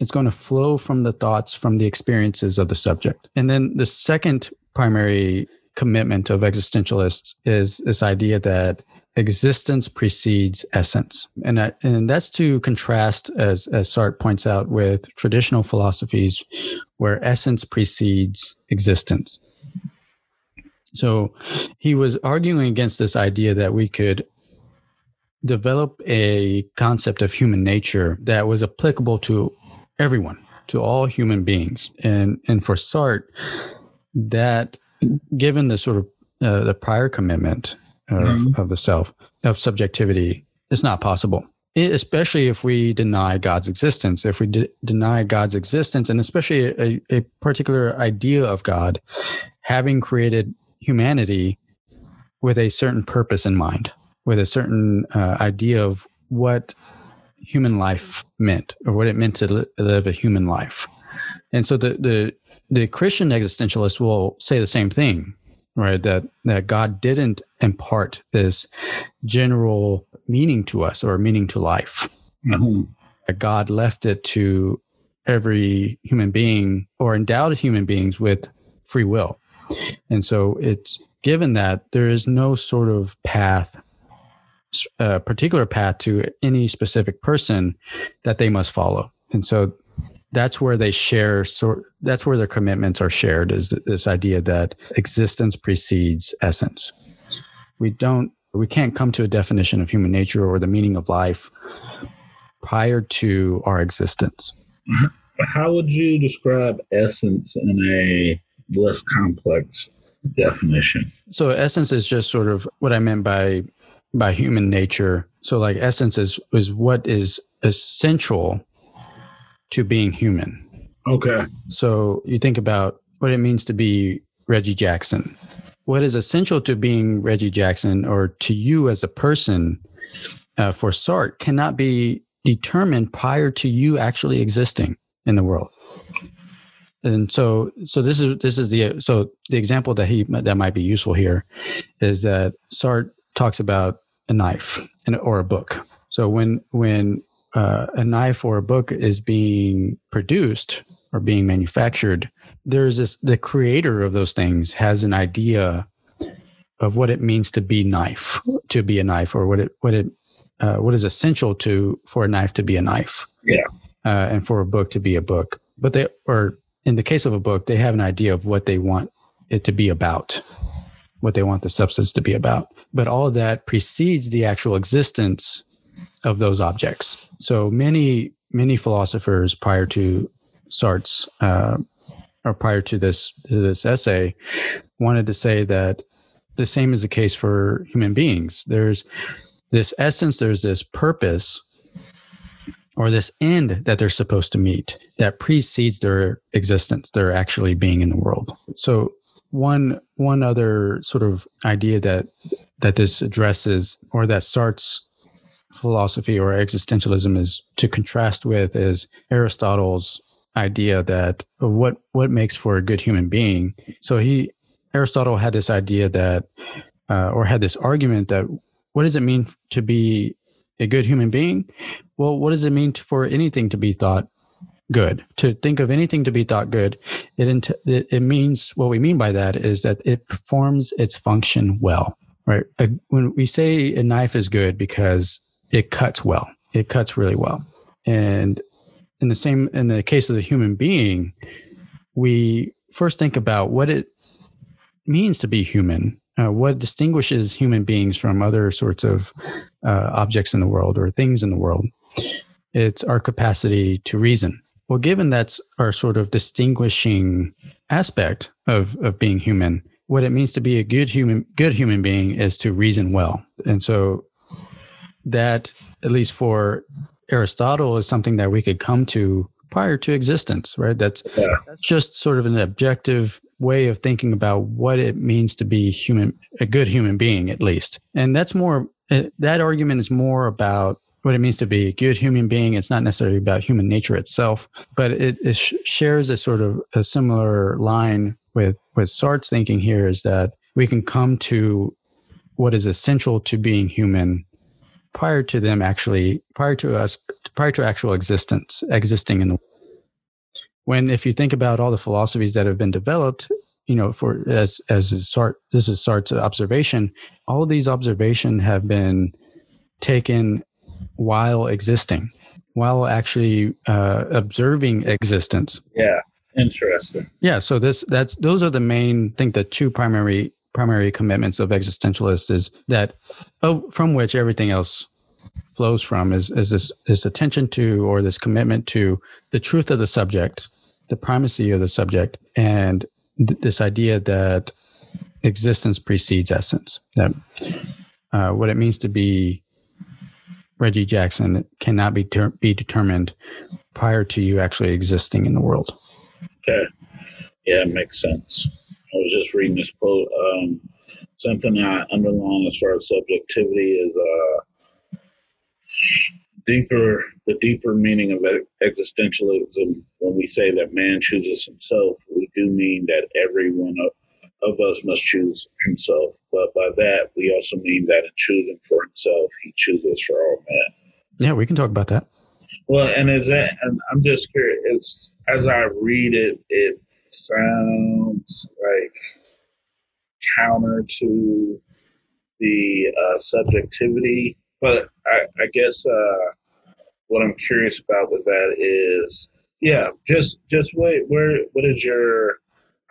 It's going to flow from the thoughts, from the experiences of the subject. And then the second primary commitment of existentialists is this idea that existence precedes essence. And, that, and that's to contrast, as, as Sartre points out, with traditional philosophies where essence precedes existence. So he was arguing against this idea that we could develop a concept of human nature that was applicable to everyone, to all human beings. And, and for Sartre, that given the sort of uh, the prior commitment of, mm-hmm. of the self, of subjectivity, it's not possible. It, especially if we deny God's existence, if we de- deny God's existence, and especially a, a particular idea of God having created humanity with a certain purpose in mind, with a certain uh, idea of what human life meant or what it meant to li- live a human life. And so the, the, the Christian existentialists will say the same thing, right? That, that God didn't impart this general meaning to us or meaning to life. Mm-hmm. That God left it to every human being or endowed human beings with free will. And so it's given that there is no sort of path, a particular path to any specific person that they must follow. And so that's where they share sort that's where their commitments are shared is this idea that existence precedes essence. We don't we can't come to a definition of human nature or the meaning of life prior to our existence. Mm-hmm. How would you describe essence in a less complex definition. So essence is just sort of what I meant by by human nature. So like essence is is what is essential to being human. Okay. So you think about what it means to be Reggie Jackson. What is essential to being Reggie Jackson or to you as a person uh, for Sartre cannot be determined prior to you actually existing in the world and so so this is this is the so the example that he that might be useful here is that Sartre talks about a knife and or a book. So when when uh, a knife or a book is being produced or being manufactured, there's this the creator of those things has an idea of what it means to be knife, to be a knife, or what it what it uh, what is essential to for a knife to be a knife. Yeah. Uh, and for a book to be a book, but they or in the case of a book, they have an idea of what they want it to be about, what they want the substance to be about. But all of that precedes the actual existence of those objects. So many, many philosophers prior to Sartre's, uh, or prior to this to this essay, wanted to say that the same is the case for human beings. There's this essence, there's this purpose or this end that they're supposed to meet that precedes their existence, their actually being in the world. So one one other sort of idea that that this addresses or that Sartre's philosophy or existentialism is to contrast with is Aristotle's idea that what what makes for a good human being. So he Aristotle had this idea that uh, or had this argument that what does it mean to be a good human being? Well, what does it mean for anything to be thought good? To think of anything to be thought good, it, it, means what we mean by that is that it performs its function well, right? When we say a knife is good because it cuts well, it cuts really well. And in the same, in the case of the human being, we first think about what it means to be human uh, what distinguishes human beings from other sorts of uh, objects in the world or things in the world? It's our capacity to reason. Well, given that's our sort of distinguishing aspect of, of being human, what it means to be a good human good human being is to reason well. And so that, at least for Aristotle, is something that we could come to prior to existence, right? That's yeah. just sort of an objective way of thinking about what it means to be human, a good human being, at least. And that's more, uh, that argument is more about what it means to be a good human being. It's not necessarily about human nature itself, but it, it sh- shares a sort of a similar line with, with Sartre's thinking here is that we can come to what is essential to being human prior to them actually, prior to us, prior to actual existence, existing in the when if you think about all the philosophies that have been developed you know, for as as Sartre, this is Sartre's observation. All these observations have been taken while existing, while actually uh, observing existence. Yeah, interesting. Yeah, so this that's those are the main. I think the two primary primary commitments of existentialists is that oh, from which everything else flows from is is this this attention to or this commitment to the truth of the subject, the primacy of the subject, and th- this idea that existence precedes essence. That uh, what it means to be Reggie Jackson cannot be ter- be determined prior to you actually existing in the world. Okay, yeah, makes sense. I was just reading this quote. Um, something I underline as far as subjectivity is uh, deeper. The deeper meaning of existentialism. When we say that man chooses himself, we do mean that everyone of, of us must choose himself. But by that, we also mean that in choosing for himself, he chooses for all men. Yeah, we can talk about that. Well, and is that? And I'm just curious. It's, as I read it, it sounds like counter to the uh, subjectivity. But I, I guess uh, what I'm curious about with that is, yeah, just just wait. Where what is your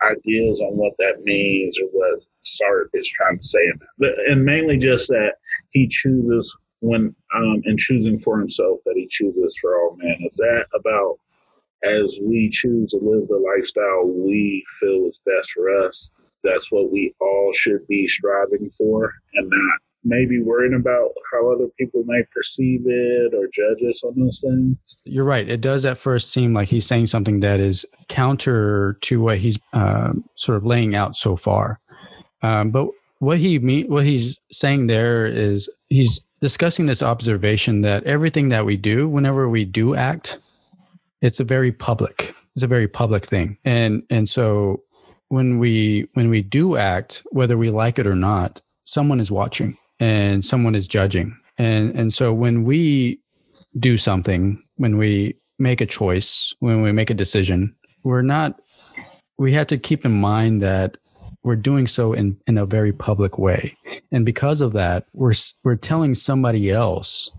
ideas on what that means or what Sartre is trying to say that? And mainly just that he chooses when um, in choosing for himself that he chooses for all men. Is that about as we choose to live the lifestyle we feel is best for us, that's what we all should be striving for and not maybe worrying about how other people may perceive it or judge us on those things. You're right. It does at first seem like he's saying something that is counter to what he's uh, sort of laying out so far. Um, but what he mean, what he's saying there is he's discussing this observation that everything that we do, whenever we do act, it's a very public it's a very public thing. And and so when we when we do act whether we like it or not someone is watching and someone is judging. And and so when we do something when we make a choice when we make a decision we're not we have to keep in mind that we're doing so in, in a very public way. And because of that we're we're telling somebody else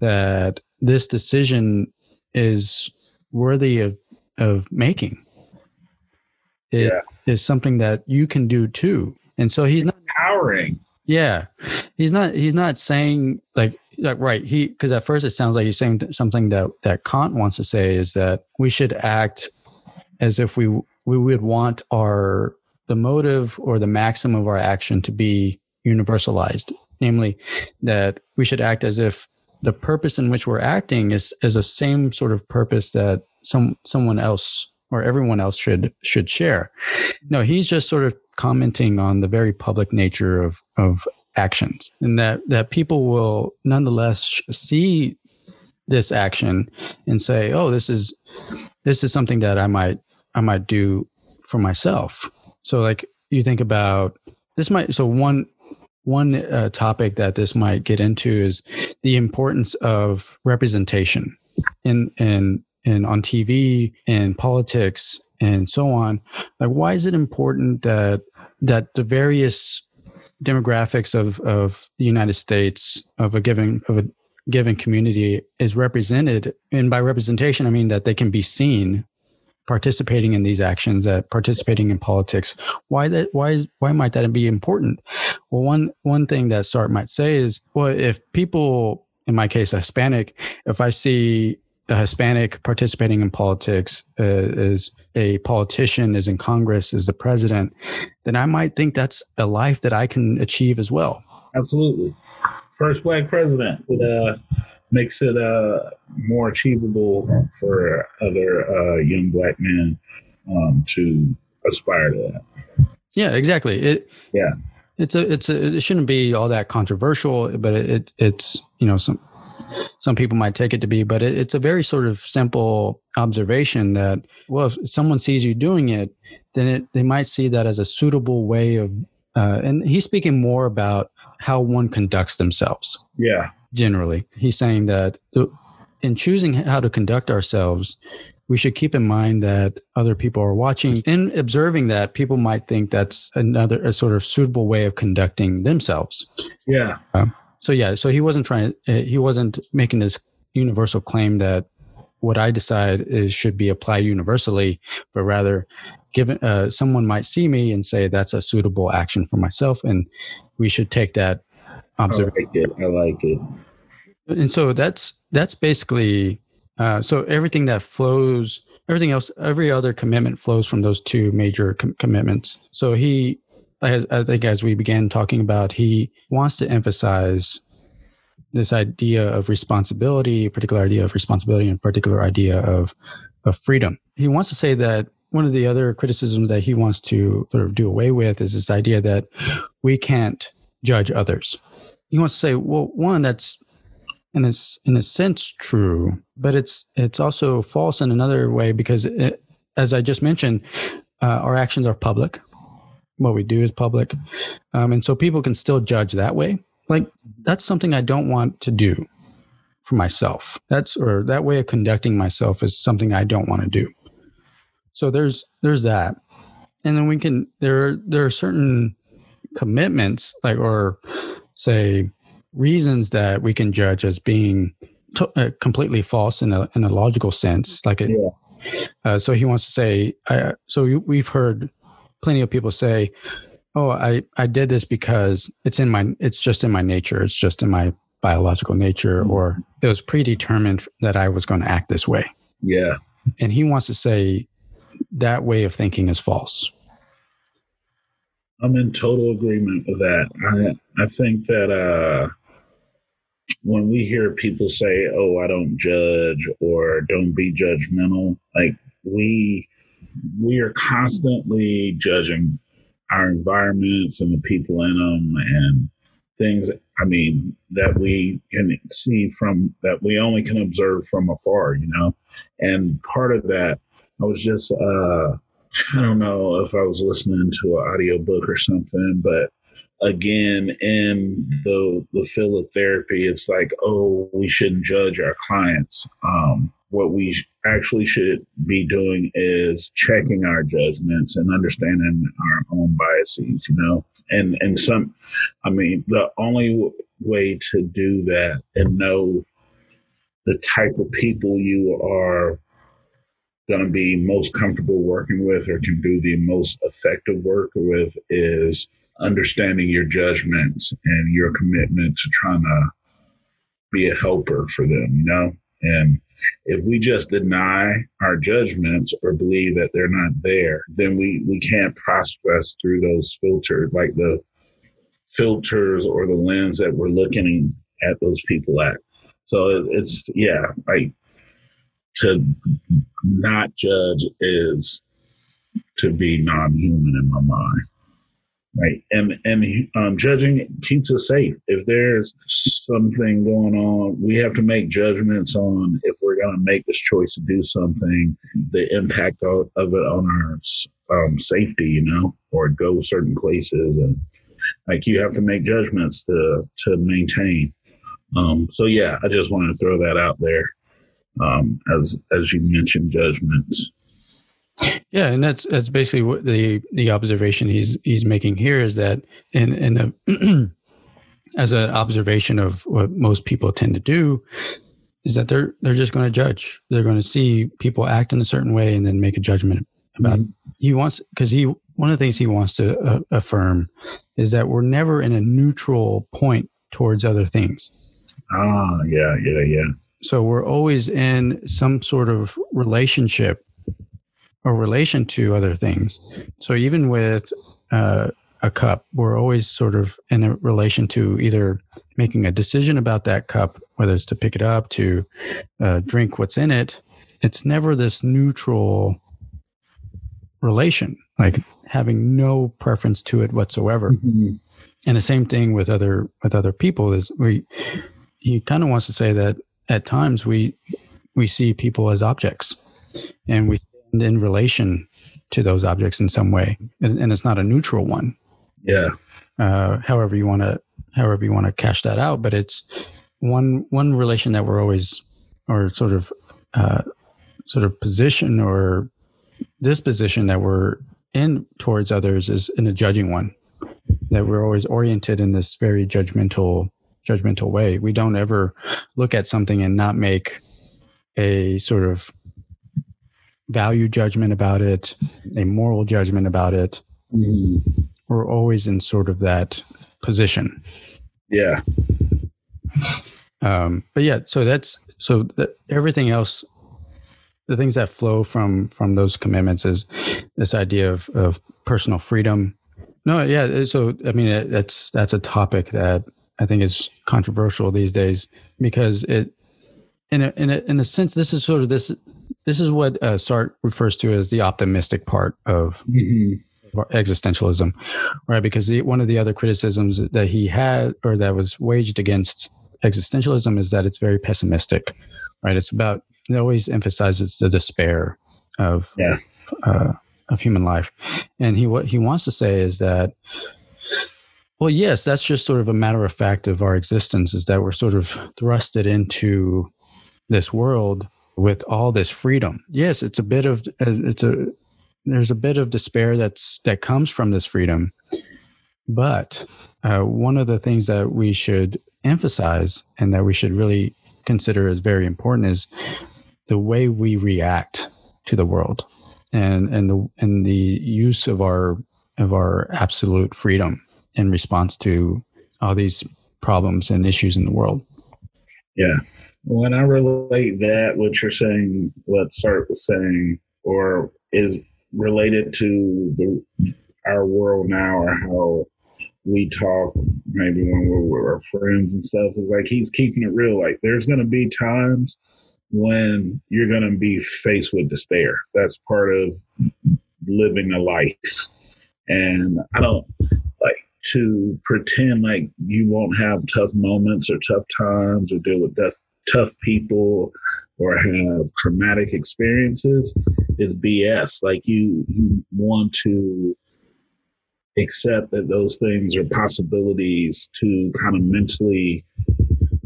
that this decision is worthy of of making. It yeah. is something that you can do too. And so he's not empowering. Yeah. He's not he's not saying like like right, he because at first it sounds like he's saying something that that Kant wants to say is that we should act as if we we would want our the motive or the maxim of our action to be universalized namely that we should act as if the purpose in which we're acting is is the same sort of purpose that some someone else or everyone else should should share. No, he's just sort of commenting on the very public nature of of actions and that that people will nonetheless see this action and say, "Oh, this is this is something that I might I might do for myself." So like you think about this might so one one uh, topic that this might get into is the importance of representation in in in on TV and politics and so on. Like, why is it important that that the various demographics of of the United States of a given of a given community is represented, and by representation, I mean that they can be seen participating in these actions, uh, participating in politics. Why that? Why is why might that be important? Well, one one thing that Sartre might say is, well, if people, in my case, Hispanic, if I see a Hispanic participating in politics, uh, is a politician, is in Congress, is the president, then I might think that's a life that I can achieve as well. Absolutely. First black president uh, makes it uh, more achievable for other uh, young black men um, to aspire to that. Yeah, exactly. It yeah, it's a it's a it shouldn't be all that controversial, but it, it it's you know some some people might take it to be, but it, it's a very sort of simple observation that well, if someone sees you doing it, then it, they might see that as a suitable way of. Uh, and he's speaking more about how one conducts themselves. Yeah, generally. He's saying that in choosing how to conduct ourselves, we should keep in mind that other people are watching. In observing that, people might think that's another a sort of suitable way of conducting themselves. Yeah. Um, so yeah, so he wasn't trying. Uh, he wasn't making this universal claim that what I decide is should be applied universally, but rather, given uh, someone might see me and say that's a suitable action for myself, and we should take that observation. I like it. I like it. And so that's that's basically uh, so everything that flows, everything else, every other commitment flows from those two major com- commitments. So he, I, I think, as we began talking about, he wants to emphasize this idea of responsibility, a particular idea of responsibility, and a particular idea of of freedom. He wants to say that one of the other criticisms that he wants to sort of do away with is this idea that we can't judge others. He wants to say, well, one, that's and it's in a sense true, but it's it's also false in another way because, it, as I just mentioned, uh, our actions are public. What we do is public, um, and so people can still judge that way. Like that's something I don't want to do for myself. That's or that way of conducting myself is something I don't want to do. So there's there's that, and then we can there there are certain commitments like or say reasons that we can judge as being to, uh, completely false in a in a logical sense. Like, it, yeah. uh, so he wants to say. Uh, so we've heard plenty of people say, "Oh, I I did this because it's in my it's just in my nature. It's just in my biological nature, mm-hmm. or it was predetermined that I was going to act this way." Yeah, and he wants to say that way of thinking is false. I'm in total agreement with that. I I think that uh when we hear people say, "Oh, I don't judge" or "Don't be judgmental," like we we are constantly judging our environments and the people in them and things i mean that we can see from that we only can observe from afar you know and part of that i was just uh i don't know if i was listening to an audiobook or something but again in the the field of therapy it's like oh we shouldn't judge our clients. Um, what we actually should be doing is checking our judgments and understanding our own biases you know? And and some i mean the only way to do that and know the type of people you are going to be most comfortable working with or can do the most effective work with is understanding your judgments and your commitment to trying to be a helper for them, you know? And if we just deny our judgments or believe that they're not there, then we, we can't process through those filters, like the filters or the lens that we're looking at those people at. So it's, yeah, like to not judge is to be non human in my mind. Right. And and um, judging keeps us safe. If there's something going on, we have to make judgments on if we're going to make this choice to do something, the impact of, of it on our um, safety, you know, or go certain places. And like you have to make judgments to, to maintain. Um, so, yeah, I just wanted to throw that out there um, as, as you mentioned, judgments. Yeah, and that's that's basically what the the observation he's he's making here is that in in a as an observation of what most people tend to do is that they're they're just going to judge. They're going to see people act in a certain way and then make a judgment about. Mm-hmm. It. He wants because he one of the things he wants to uh, affirm is that we're never in a neutral point towards other things. Ah, yeah, yeah, yeah. So we're always in some sort of relationship or relation to other things. So even with uh, a cup, we're always sort of in a relation to either making a decision about that cup, whether it's to pick it up, to uh, drink what's in it. It's never this neutral relation, like having no preference to it whatsoever. Mm-hmm. And the same thing with other with other people is we. He kind of wants to say that at times we we see people as objects, and we stand in relation to those objects in some way, and, and it's not a neutral one. Yeah. Uh, however you want to, however you want to cash that out, but it's one one relation that we're always, or sort of, uh, sort of position or disposition that we're in towards others is in a judging one. That we're always oriented in this very judgmental judgmental way. We don't ever look at something and not make a sort of value judgment about it, a moral judgment about it. Mm-hmm. We're always in sort of that position. Yeah. Um, but yeah, so that's so that everything else, the things that flow from from those commitments is this idea of of personal freedom. No, yeah. So I mean, that's that's a topic that I think is controversial these days because it, in a in a in a sense, this is sort of this this is what uh, Sartre refers to as the optimistic part of, mm-hmm. existentialism, right? Because the, one of the other criticisms that he had or that was waged against existentialism is that it's very pessimistic, right? It's about it always emphasizes the despair of yeah. uh, of human life, and he what he wants to say is that. Well, yes, that's just sort of a matter of fact of our existence is that we're sort of thrusted into this world with all this freedom. Yes, it's a bit of it's a there's a bit of despair that's that comes from this freedom, but uh, one of the things that we should emphasize and that we should really consider as very important is the way we react to the world and and the and the use of our of our absolute freedom in response to all these problems and issues in the world. Yeah. When I relate that, what you're saying, what Sartre was saying, or is related to the our world now, or how we talk, maybe when we're with our friends and stuff, is like he's keeping it real. Like there's going to be times when you're going to be faced with despair. That's part of living a life, and I don't to pretend like you won't have tough moments or tough times or deal with death tough people or have traumatic experiences is BS. Like you, you want to accept that those things are possibilities to kind of mentally.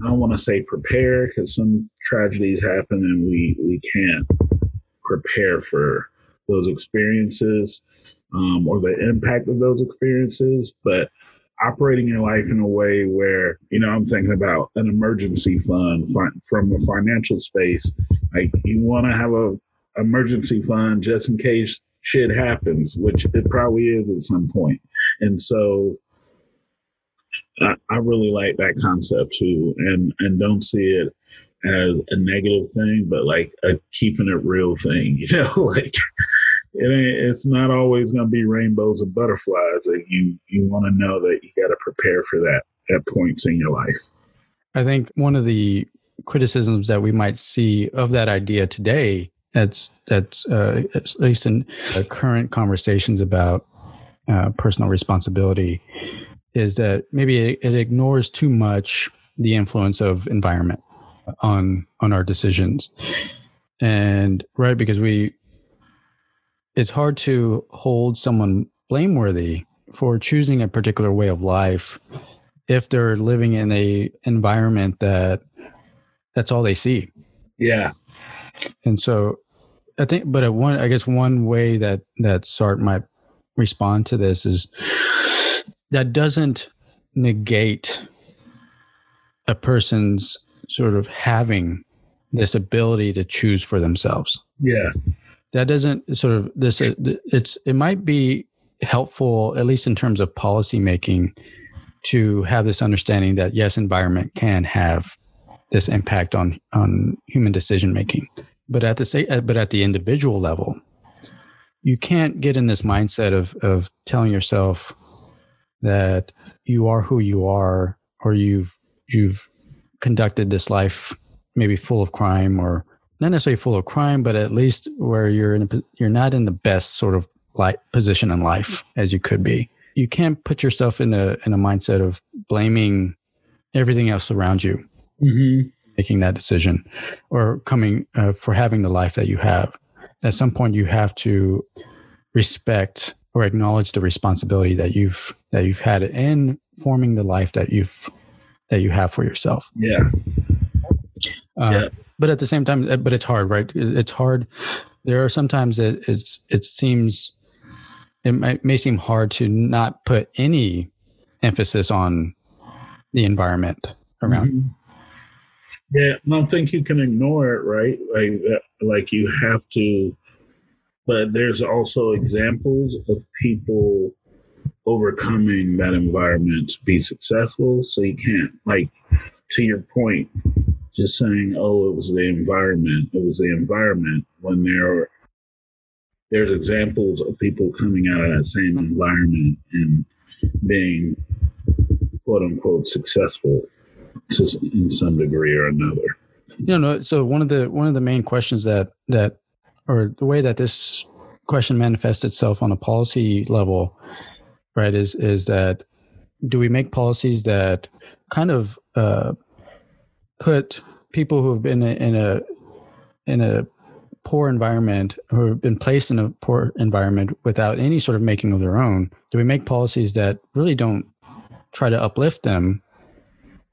I don't want to say prepare because some tragedies happen and we we can't prepare for those experiences um, or the impact of those experiences, but operating your life in a way where you know i'm thinking about an emergency fund from a financial space like you want to have a emergency fund just in case shit happens which it probably is at some point. and so I, I really like that concept too and and don't see it as a negative thing but like a keeping it real thing you know like it ain't, it's not always going to be rainbows and butterflies. And you you want to know that you got to prepare for that at points in your life. I think one of the criticisms that we might see of that idea today, that's that's uh, at least in uh, current conversations about uh, personal responsibility, is that maybe it, it ignores too much the influence of environment on on our decisions and right because we it's hard to hold someone blameworthy for choosing a particular way of life if they're living in a environment that that's all they see. Yeah. And so I think but one I guess one way that that Sartre might respond to this is that doesn't negate a person's sort of having this ability to choose for themselves. Yeah that doesn't sort of this it's it might be helpful at least in terms of policy making to have this understanding that yes environment can have this impact on on human decision making but at the say uh, but at the individual level you can't get in this mindset of of telling yourself that you are who you are or you've you've conducted this life maybe full of crime or not necessarily full of crime, but at least where you're in a, you're not in the best sort of like position in life as you could be. You can't put yourself in a in a mindset of blaming everything else around you, mm-hmm. making that decision, or coming uh, for having the life that you have. At some point, you have to respect or acknowledge the responsibility that you've that you've had in forming the life that you've that you have for yourself. Yeah. Uh, yeah but at the same time, but it's hard, right? It's hard. There are sometimes it it's it seems it might, may seem hard to not put any emphasis on the environment around. Mm-hmm. Yeah, I don't think you can ignore it, right? Like like you have to. But there's also examples of people overcoming that environment to be successful. So you can't like to your point, just saying, "Oh, it was the environment." It was the environment when there are, there's examples of people coming out of that same environment and being quote unquote successful to, in some degree or another. You know, so one of the one of the main questions that that or the way that this question manifests itself on a policy level, right, is is that do we make policies that kind of uh, put people who have been in a in a poor environment who have been placed in a poor environment without any sort of making of their own do we make policies that really don't try to uplift them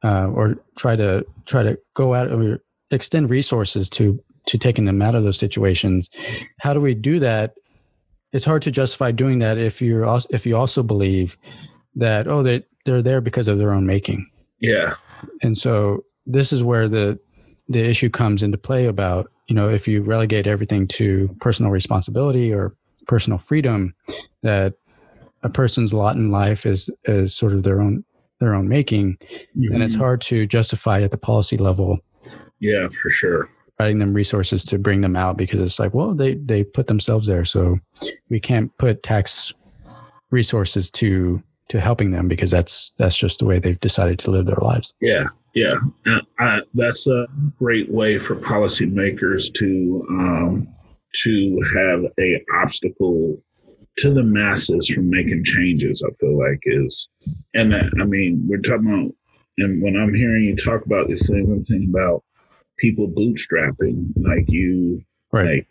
uh, or try to try to go out or extend resources to to taking them out of those situations? How do we do that it's hard to justify doing that if you're also, if you also believe that oh they they're there because of their own making yeah and so this is where the the issue comes into play about you know if you relegate everything to personal responsibility or personal freedom that a person's lot in life is is sort of their own their own making mm-hmm. and it's mm-hmm. hard to justify at the policy level yeah for sure providing them resources to bring them out because it's like well they they put themselves there. So we can't put tax resources to to helping them because that's that's just the way they've decided to live their lives. Yeah yeah. I, that's a great way for policymakers to um, to have a obstacle to the masses from making changes, I feel like is, and I mean, we're talking about, and when I'm hearing you talk about these things, I'm thinking about people bootstrapping, like you, right. like,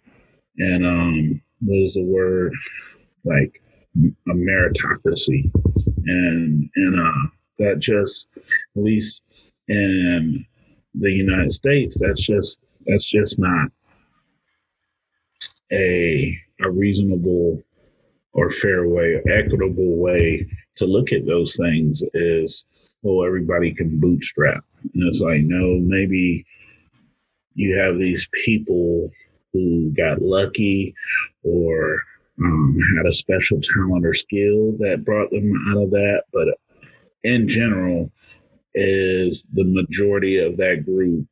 and um, what is the word, like a meritocracy, and and uh, that just at least in the United States, that's just that's just not a a reasonable or fair way, or equitable way to look at those things is, well, everybody can bootstrap. And it's like, no, maybe you have these people who got lucky or um, had a special talent or skill that brought them out of that. But in general, is the majority of that group,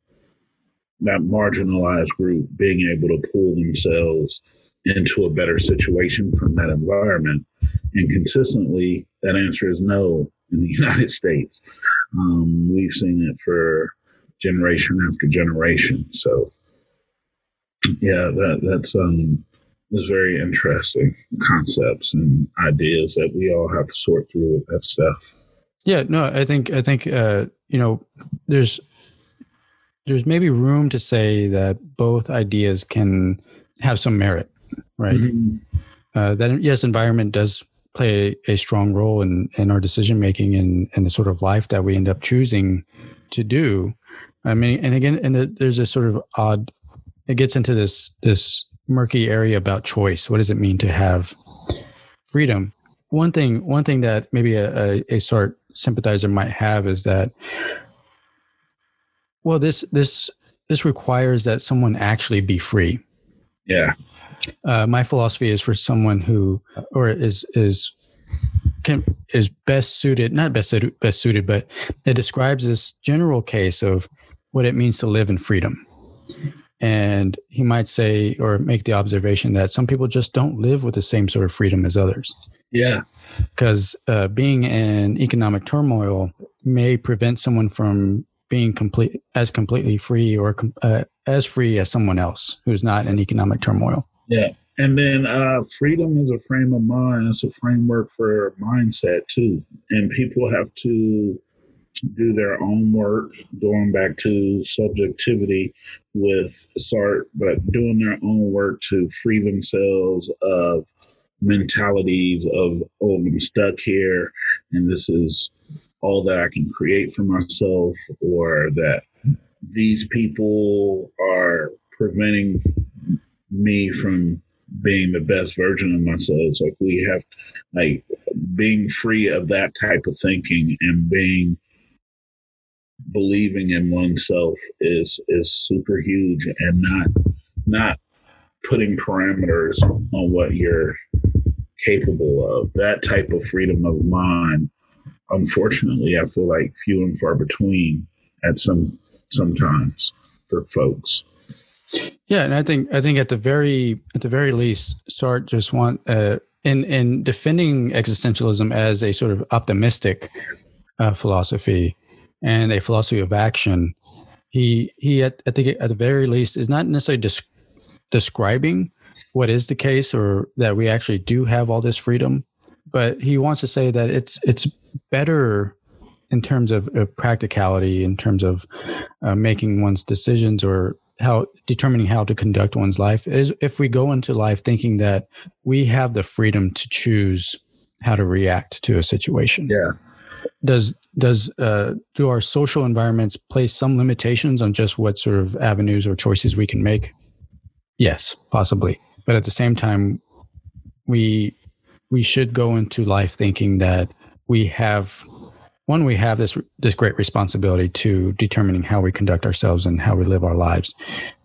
that marginalized group, being able to pull themselves into a better situation from that environment? And consistently, that answer is no in the United States. Um, we've seen it for generation after generation. So, yeah, that that's um, is very interesting concepts and ideas that we all have to sort through with that stuff. Yeah, no, I think I think uh, you know, there's there's maybe room to say that both ideas can have some merit right? Mm-hmm. Uh, that yes, environment does play a strong role in in our decision making and and the sort of life that we end up choosing to do. I mean, and again, and there's this Sartre of odd. It gets into this this murky area about choice. What does it mean to have freedom? One thing, one thing that maybe a, a, a sort sympathizer might have is that, well, this this this requires that someone actually be free. Yeah. Uh, my philosophy is for someone who, or is is can is best suited, not best suited, best suited, but it describes this general case of what it means to live in freedom. And he might say or make the observation that some people just don't live with the same sort of freedom as others. Yeah. Because uh, being in economic turmoil may prevent someone from being complete as completely free or uh, as free as someone else who's not in economic turmoil. Yeah. And then uh, freedom is a frame of mind. It's a framework for mindset too. And people have to do their own work, going back to subjectivity with Sartre, but doing their own work to free themselves of mentalities of, oh, I'm stuck here and this is all that I can create for myself, or that these people are preventing me from being the best version of myself. Like we have like being free of that type of thinking and being believing in oneself is is super huge and not not putting parameters on what you're capable of. That type of freedom of mind, unfortunately, I feel like few and far between at some sometimes for folks. Yeah, and I think I think at the very at the very least, Sartre just want uh, in in defending existentialism as a sort of optimistic uh, philosophy and a philosophy of action. He he at, at the at the very least is not necessarily des- describing what is the case or that we actually do have all this freedom, but he wants to say that it's it's better in terms of, of practicality, in terms of uh, making one's decisions or how determining how to conduct one's life is if we go into life thinking that we have the freedom to choose how to react to a situation. Yeah. Does does uh, do our social environments place some limitations on just what sort of avenues or choices we can make? Yes, possibly. But at the same time, we we should go into life thinking that we have one we have this this great responsibility to determining how we conduct ourselves and how we live our lives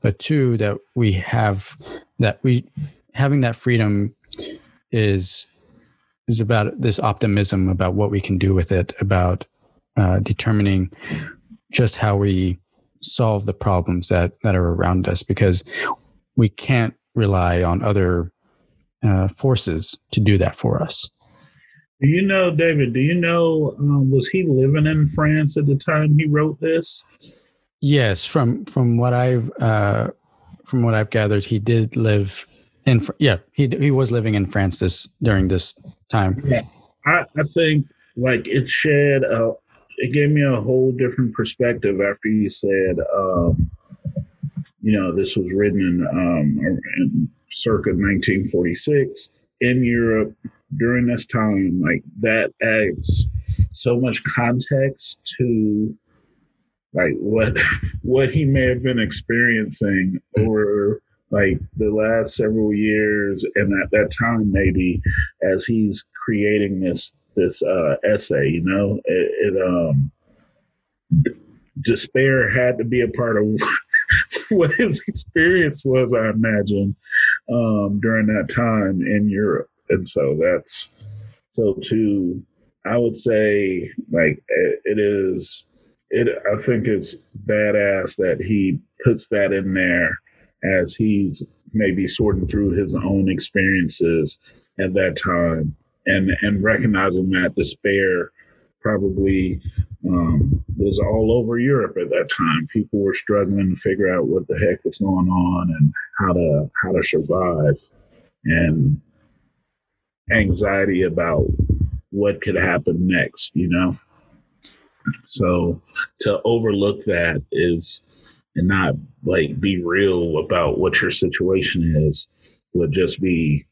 but two that we have that we having that freedom is is about this optimism about what we can do with it about uh, determining just how we solve the problems that that are around us because we can't rely on other uh, forces to do that for us do you know, David? Do you know um, was he living in France at the time he wrote this? Yes, from from what I've uh, from what I've gathered, he did live in. Yeah, he he was living in France this during this time. Yeah, I, I think like it shed a, it gave me a whole different perspective after you said, um, you know, this was written in, um, in circa 1946 in Europe during this time, like that adds so much context to like what what he may have been experiencing over like the last several years and at that time maybe as he's creating this this uh essay you know? It, it um despair had to be a part of what his experience was i imagine um during that time in europe. And so that's so to I would say like it is it I think it's badass that he puts that in there as he's maybe sorting through his own experiences at that time and and recognizing that despair probably um, was all over Europe at that time. People were struggling to figure out what the heck was going on and how to how to survive. And anxiety about what could happen next, you know? So to overlook that is and not like be real about what your situation is would just be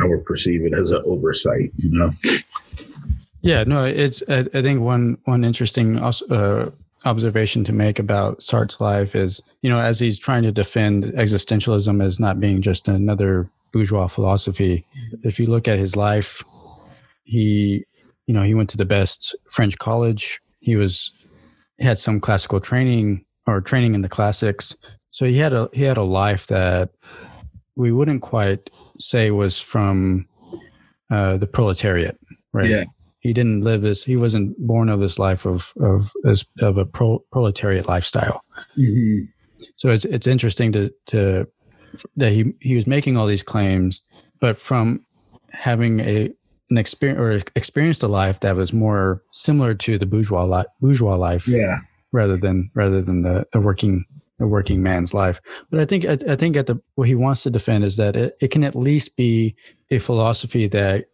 I would perceive it as an oversight, you know. Yeah, no, it's I, I think one one interesting uh, observation to make about Sartre's life is, you know, as he's trying to defend existentialism as not being just another bourgeois philosophy. If you look at his life, he, you know, he went to the best French college. He was had some classical training or training in the classics. So he had a he had a life that we wouldn't quite say was from uh, the proletariat, right? Yeah. He didn't live this. He wasn't born of this life of of as of a pro, proletariat lifestyle. Mm-hmm. So it's it's interesting to to that he he was making all these claims, but from having a an experience or experienced a life that was more similar to the bourgeois life, bourgeois life, yeah, rather than rather than the, the working the working man's life. But I think I, I think at the what he wants to defend is that it, it can at least be a philosophy that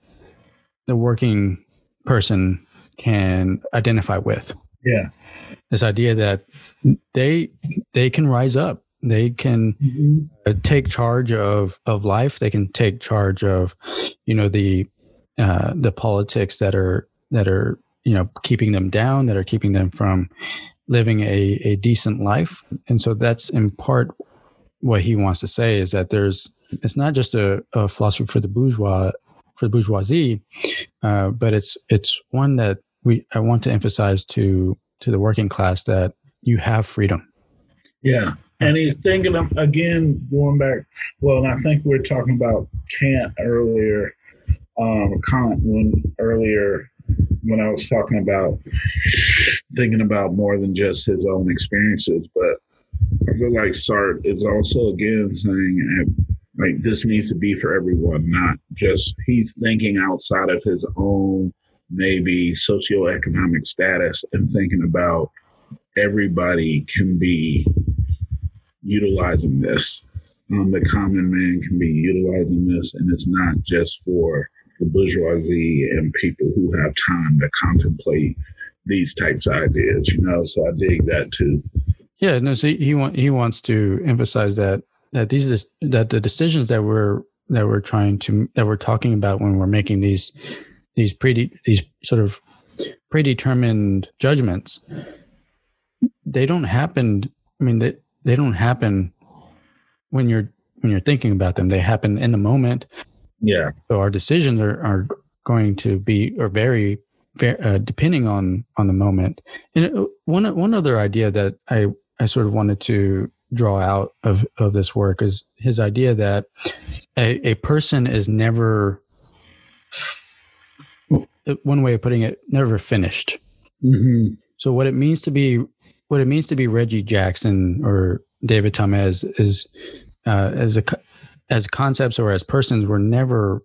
the working person can identify with. Yeah, this idea that they they can rise up they can mm-hmm. Uh, take charge of of life. They can take charge of, you know, the uh, the politics that are that are you know keeping them down, that are keeping them from living a, a decent life. And so that's in part what he wants to say is that there's it's not just a, a philosophy for the bourgeois for the bourgeoisie, uh, but it's it's one that we I want to emphasize to to the working class that you have freedom. Yeah. And he's thinking of, again, going back, well, and I think we are talking about Kant earlier, um, Kant when earlier when I was talking about thinking about more than just his own experiences, but I feel like Sartre is also again saying like this needs to be for everyone, not just he's thinking outside of his own maybe socioeconomic status and thinking about everybody can be utilizing this. Um, the common man can be utilizing this, and it's not just for the bourgeoisie and people who have time to contemplate these types of ideas. You know, so I dig that too. Yeah, no. So he want he wants to emphasize that that these that the decisions that we're that we're trying to that we're talking about when we're making these these pre these sort of predetermined judgments they don't happen i mean they, they don't happen when you're when you're thinking about them they happen in the moment yeah. So our decisions are, are going to be or very uh, depending on on the moment. And uh, one one other idea that i i sort of wanted to draw out of of this work is his idea that a, a person is never one way of putting it never finished. Mm-hmm. so what it means to be what it means to be Reggie Jackson or David Tamez is uh, as a as concepts or as persons, we're never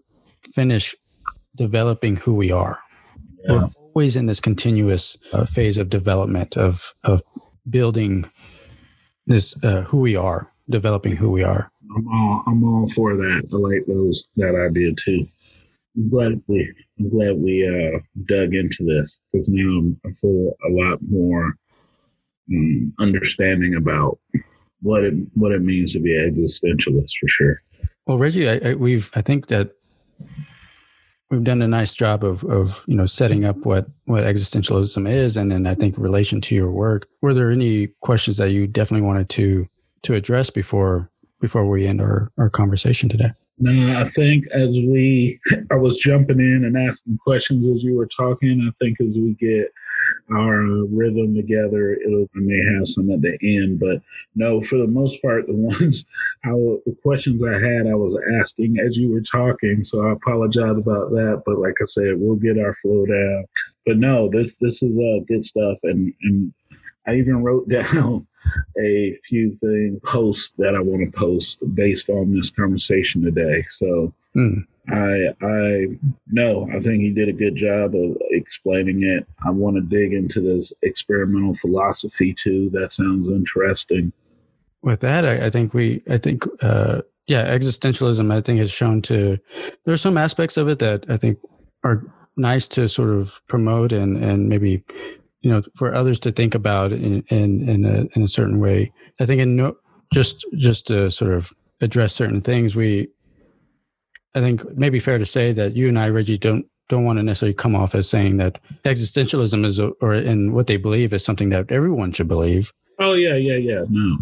finished developing who we are. Yeah. We're always in this continuous uh, phase of development of of building this uh, who we are, developing who we are. I'm all I'm all for that. I like those that idea too. I'm glad we I'm glad we uh, dug into this because now I'm feel a lot more um, understanding about what it what it means to be existentialist for sure. Well, Reggie, I, I, we've I think that we've done a nice job of of you know setting up what what existentialism is, and then I think in relation to your work, were there any questions that you definitely wanted to to address before before we end our our conversation today? No, I think as we I was jumping in and asking questions as you were talking. I think as we get our uh, rhythm together. It'll I may have some at the end, but no, for the most part, the ones I the questions I had, I was asking as you were talking. So I apologize about that, but like I said, we'll get our flow down. But no, this this is uh, good stuff, and and I even wrote down a few things posts that I want to post based on this conversation today. So. Mm. I I no, I think he did a good job of explaining it. I want to dig into this experimental philosophy too. That sounds interesting. With that, I, I think we I think uh, yeah, existentialism I think has shown to there's some aspects of it that I think are nice to sort of promote and and maybe you know for others to think about in in in a, in a certain way. I think in no just just to sort of address certain things we I think it may be fair to say that you and I, Reggie, don't don't want to necessarily come off as saying that existentialism is, or in what they believe is something that everyone should believe. Oh yeah, yeah, yeah. No,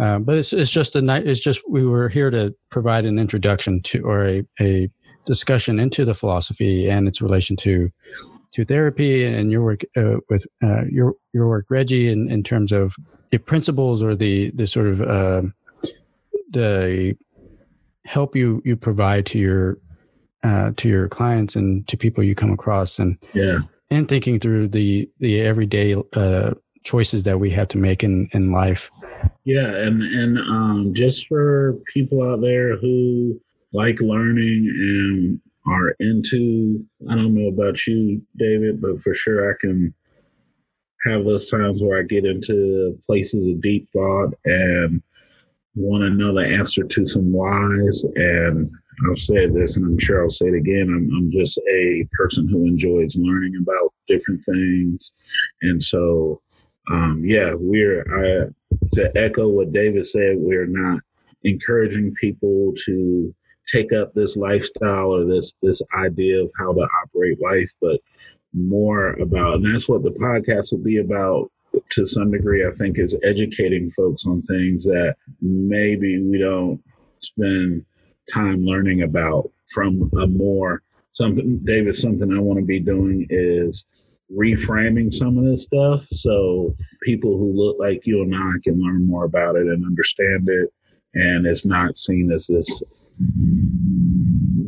uh, but it's it's just a night. It's just we were here to provide an introduction to or a a discussion into the philosophy and its relation to to therapy and your work uh, with uh, your your work, Reggie, in, in terms of the principles or the the sort of uh, the help you you provide to your uh, to your clients and to people you come across and yeah. and thinking through the the everyday uh, choices that we have to make in in life. Yeah and and um, just for people out there who like learning and are into i don't know about you david but for sure i can have those times where i get into places of deep thought and want to know the answer to some whys. And I've said this, and I'm sure I'll say it again. I'm, I'm just a person who enjoys learning about different things. And so, um, yeah, we're, I, to echo what David said, we're not encouraging people to take up this lifestyle or this this idea of how to operate life, but more about, and that's what the podcast will be about to some degree, I think is educating folks on things that maybe we don't spend time learning about from a more something David, something I want to be doing is reframing some of this stuff so people who look like you and I can learn more about it and understand it and it's not seen as this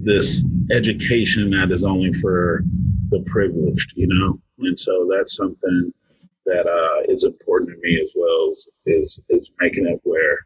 this education that is only for the privileged, you know? And so that's something that uh, is important to me as well is, is, is making it where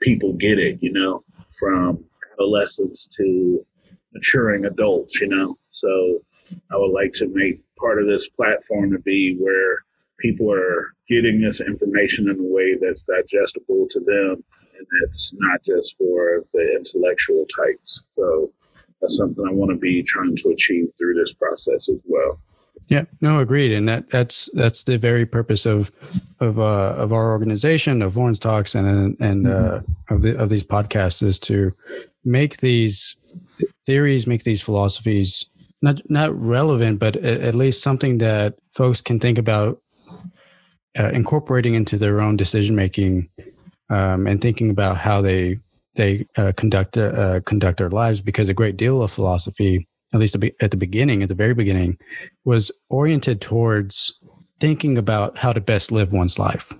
people get it, you know, from adolescents to maturing adults, you know. So I would like to make part of this platform to be where people are getting this information in a way that's digestible to them and it's not just for the intellectual types. So that's something I want to be trying to achieve through this process as well. Yeah, no, agreed, and that that's that's the very purpose of of uh, of our organization, of Lawrence Talks, and and uh, mm-hmm. of the of these podcasts is to make these theories, make these philosophies not not relevant, but at least something that folks can think about uh, incorporating into their own decision making um, and thinking about how they they uh, conduct uh, conduct their lives. Because a great deal of philosophy, at least at the beginning, at the very beginning, was oriented towards thinking about how to best live one's life,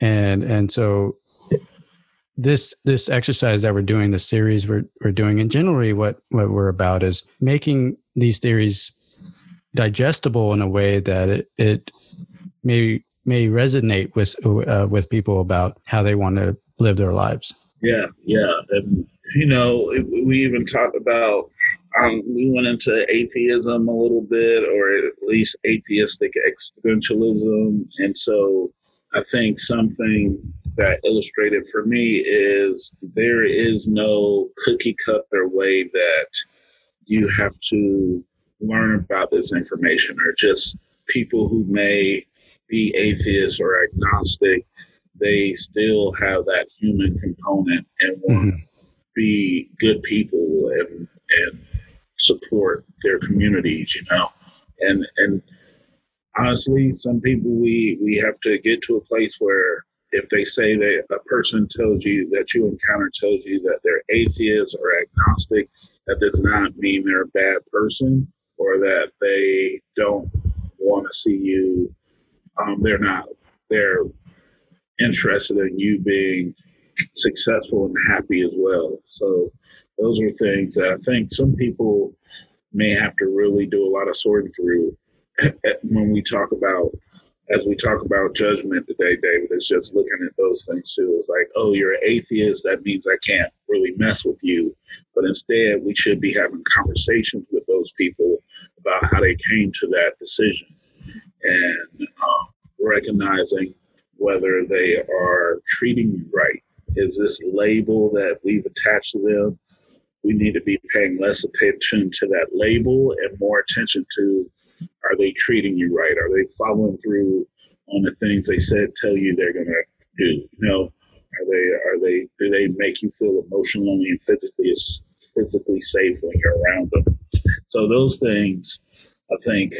and and so this this exercise that we're doing, the series we're we're doing, and generally what what we're about is making these theories digestible in a way that it, it may may resonate with uh, with people about how they want to live their lives. Yeah, yeah, and you know, we even talked about. Um, we went into atheism a little bit, or at least atheistic existentialism, and so I think something that illustrated for me is there is no cookie cutter way that you have to learn about this information, or just people who may be atheist or agnostic, they still have that human component and want mm-hmm. to be good people and and support their communities, you know. And and honestly, some people we we have to get to a place where if they say that a person tells you that you encounter tells you that they're atheist or agnostic, that does not mean they're a bad person or that they don't want to see you um, they're not. They're interested in you being successful and happy as well. So those are things that I think some people may have to really do a lot of sorting through when we talk about as we talk about judgment today, David, it's just looking at those things too. It's like, oh, you're an atheist. That means I can't really mess with you. But instead, we should be having conversations with those people about how they came to that decision and um, recognizing whether they are treating you right. Is this label that we've attached to them? We need to be paying less attention to that label and more attention to are they treating you right? Are they following through on the things they said tell you they're gonna do? You know, are they are they do they make you feel emotionally and physically physically safe when you're around them? So those things, I think,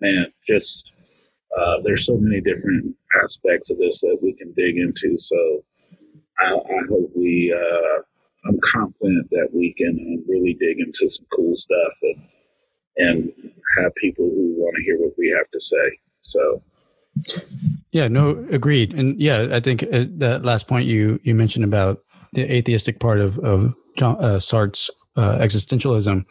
man, just uh, there's so many different aspects of this that we can dig into. So I, I hope we, uh, I'm confident that we can uh, really dig into some cool stuff and and have people who want to hear what we have to say. So. Yeah, no, agreed, and yeah, I think uh, that last point you you mentioned about the atheistic part of of John, uh, Sartre's uh, existentialism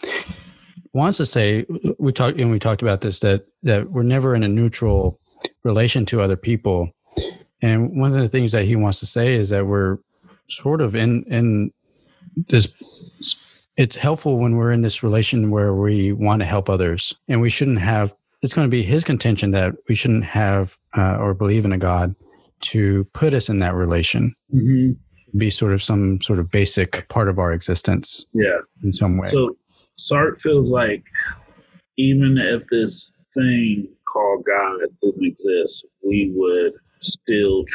wants to say we talked and we talked about this that that we're never in a neutral relation to other people. And one of the things that he wants to say is that we're sort of in in this it's helpful when we're in this relation where we want to help others. And we shouldn't have it's going to be his contention that we shouldn't have uh, or believe in a god to put us in that relation. Mm-hmm. be sort of some sort of basic part of our existence yeah. in some way. So Sartre feels like even if this thing called God didn't exist, we would still,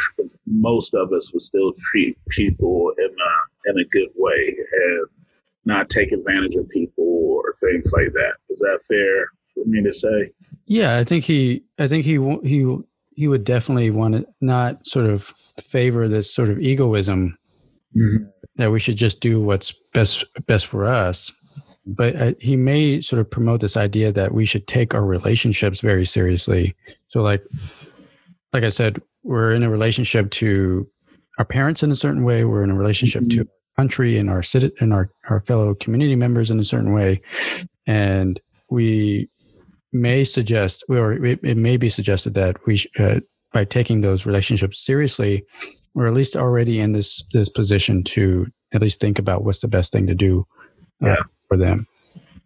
most of us would still treat people in a in a good way and not take advantage of people or things like that. Is that fair for me to say? Yeah, I think he, I think he, he, he would definitely want to not sort of favor this sort of egoism mm-hmm. that we should just do what's best best for us. But uh, he may sort of promote this idea that we should take our relationships very seriously. So, like, like I said, we're in a relationship to our parents in a certain way. We're in a relationship mm-hmm. to our country and our city and our our fellow community members in a certain way, and we may suggest, or it, it may be suggested that we, sh- uh, by taking those relationships seriously, we're at least already in this this position to at least think about what's the best thing to do uh, yeah. For them.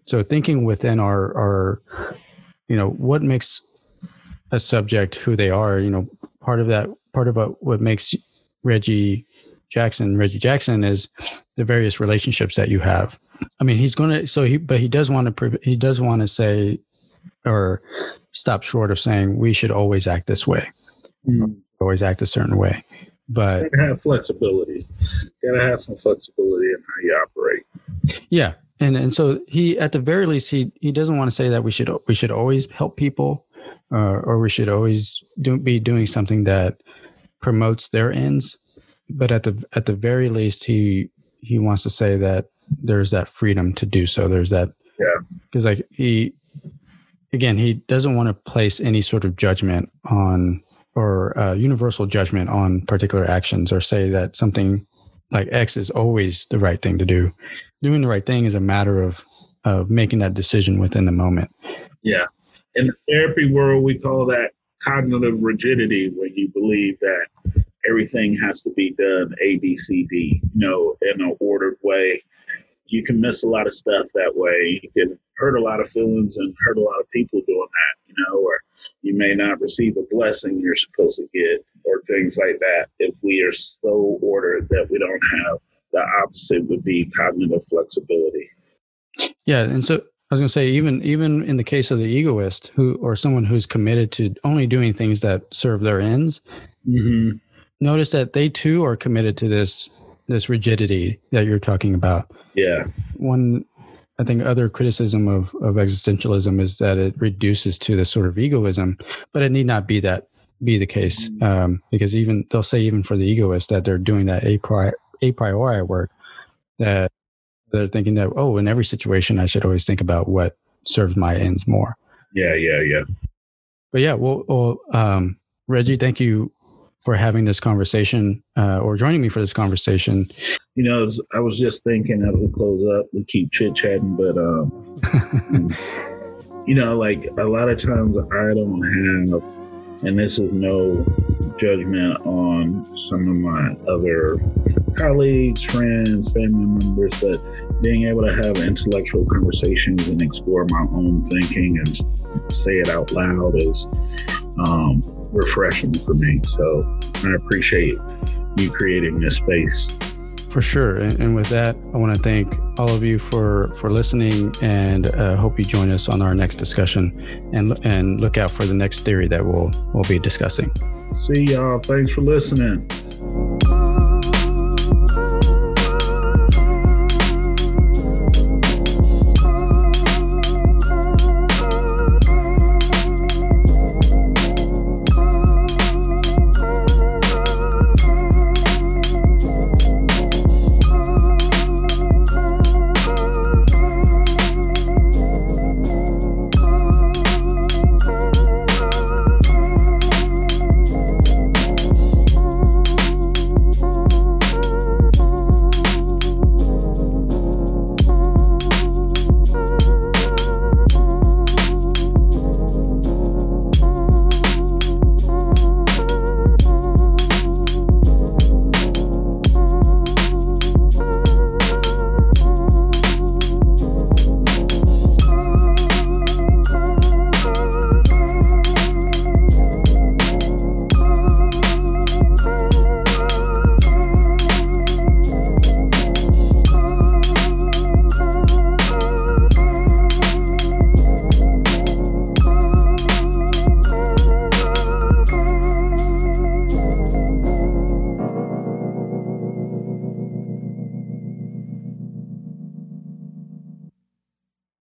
So thinking within our our, you know, what makes a subject who they are. You know, part of that, part of what, what makes Reggie Jackson, Reggie Jackson is the various relationships that you have. I mean, he's going to, so he, but he does want to, he does want to say or stop short of saying we should always act this way, mm. always act a certain way. But have flexibility. You gotta have some flexibility in how you operate. Yeah, and and so he, at the very least, he he doesn't want to say that we should we should always help people, uh, or we should always do, be doing something that promotes their ends. But at the at the very least, he he wants to say that there's that freedom to do so. There's that yeah, because like he again, he doesn't want to place any sort of judgment on or uh, universal judgment on particular actions or say that something like X is always the right thing to do. Doing the right thing is a matter of of making that decision within the moment. Yeah. In the therapy world, we call that cognitive rigidity, where you believe that everything has to be done A, B, C, D, you know, in an ordered way. You can miss a lot of stuff that way. You can hurt a lot of feelings and hurt a lot of people doing that, you know, or you may not receive a blessing you're supposed to get or things like that if we are so ordered that we don't have the opposite would be cognitive flexibility. Yeah, and so I was going to say even even in the case of the egoist who or someone who's committed to only doing things that serve their ends, mm-hmm. notice that they too are committed to this this rigidity that you're talking about. Yeah. One I think other criticism of, of existentialism is that it reduces to this sort of egoism, but it need not be that be the case mm. um, because even they'll say even for the egoist that they're doing that a priori, a priori work that they're thinking that oh in every situation I should always think about what serves my ends more. Yeah, yeah, yeah. But yeah, well, well um, Reggie, thank you for having this conversation uh, or joining me for this conversation. You know, I was just thinking as we close up, we keep chit chatting, but um, you know, like a lot of times I don't have, and this is no judgment on some of my other colleagues, friends, family members, but being able to have intellectual conversations and explore my own thinking and say it out loud is um, refreshing for me. So I appreciate you creating this space. For sure. And, and with that, I want to thank all of you for, for listening and uh, hope you join us on our next discussion and, and look out for the next theory that we'll, we'll be discussing. See y'all. Thanks for listening.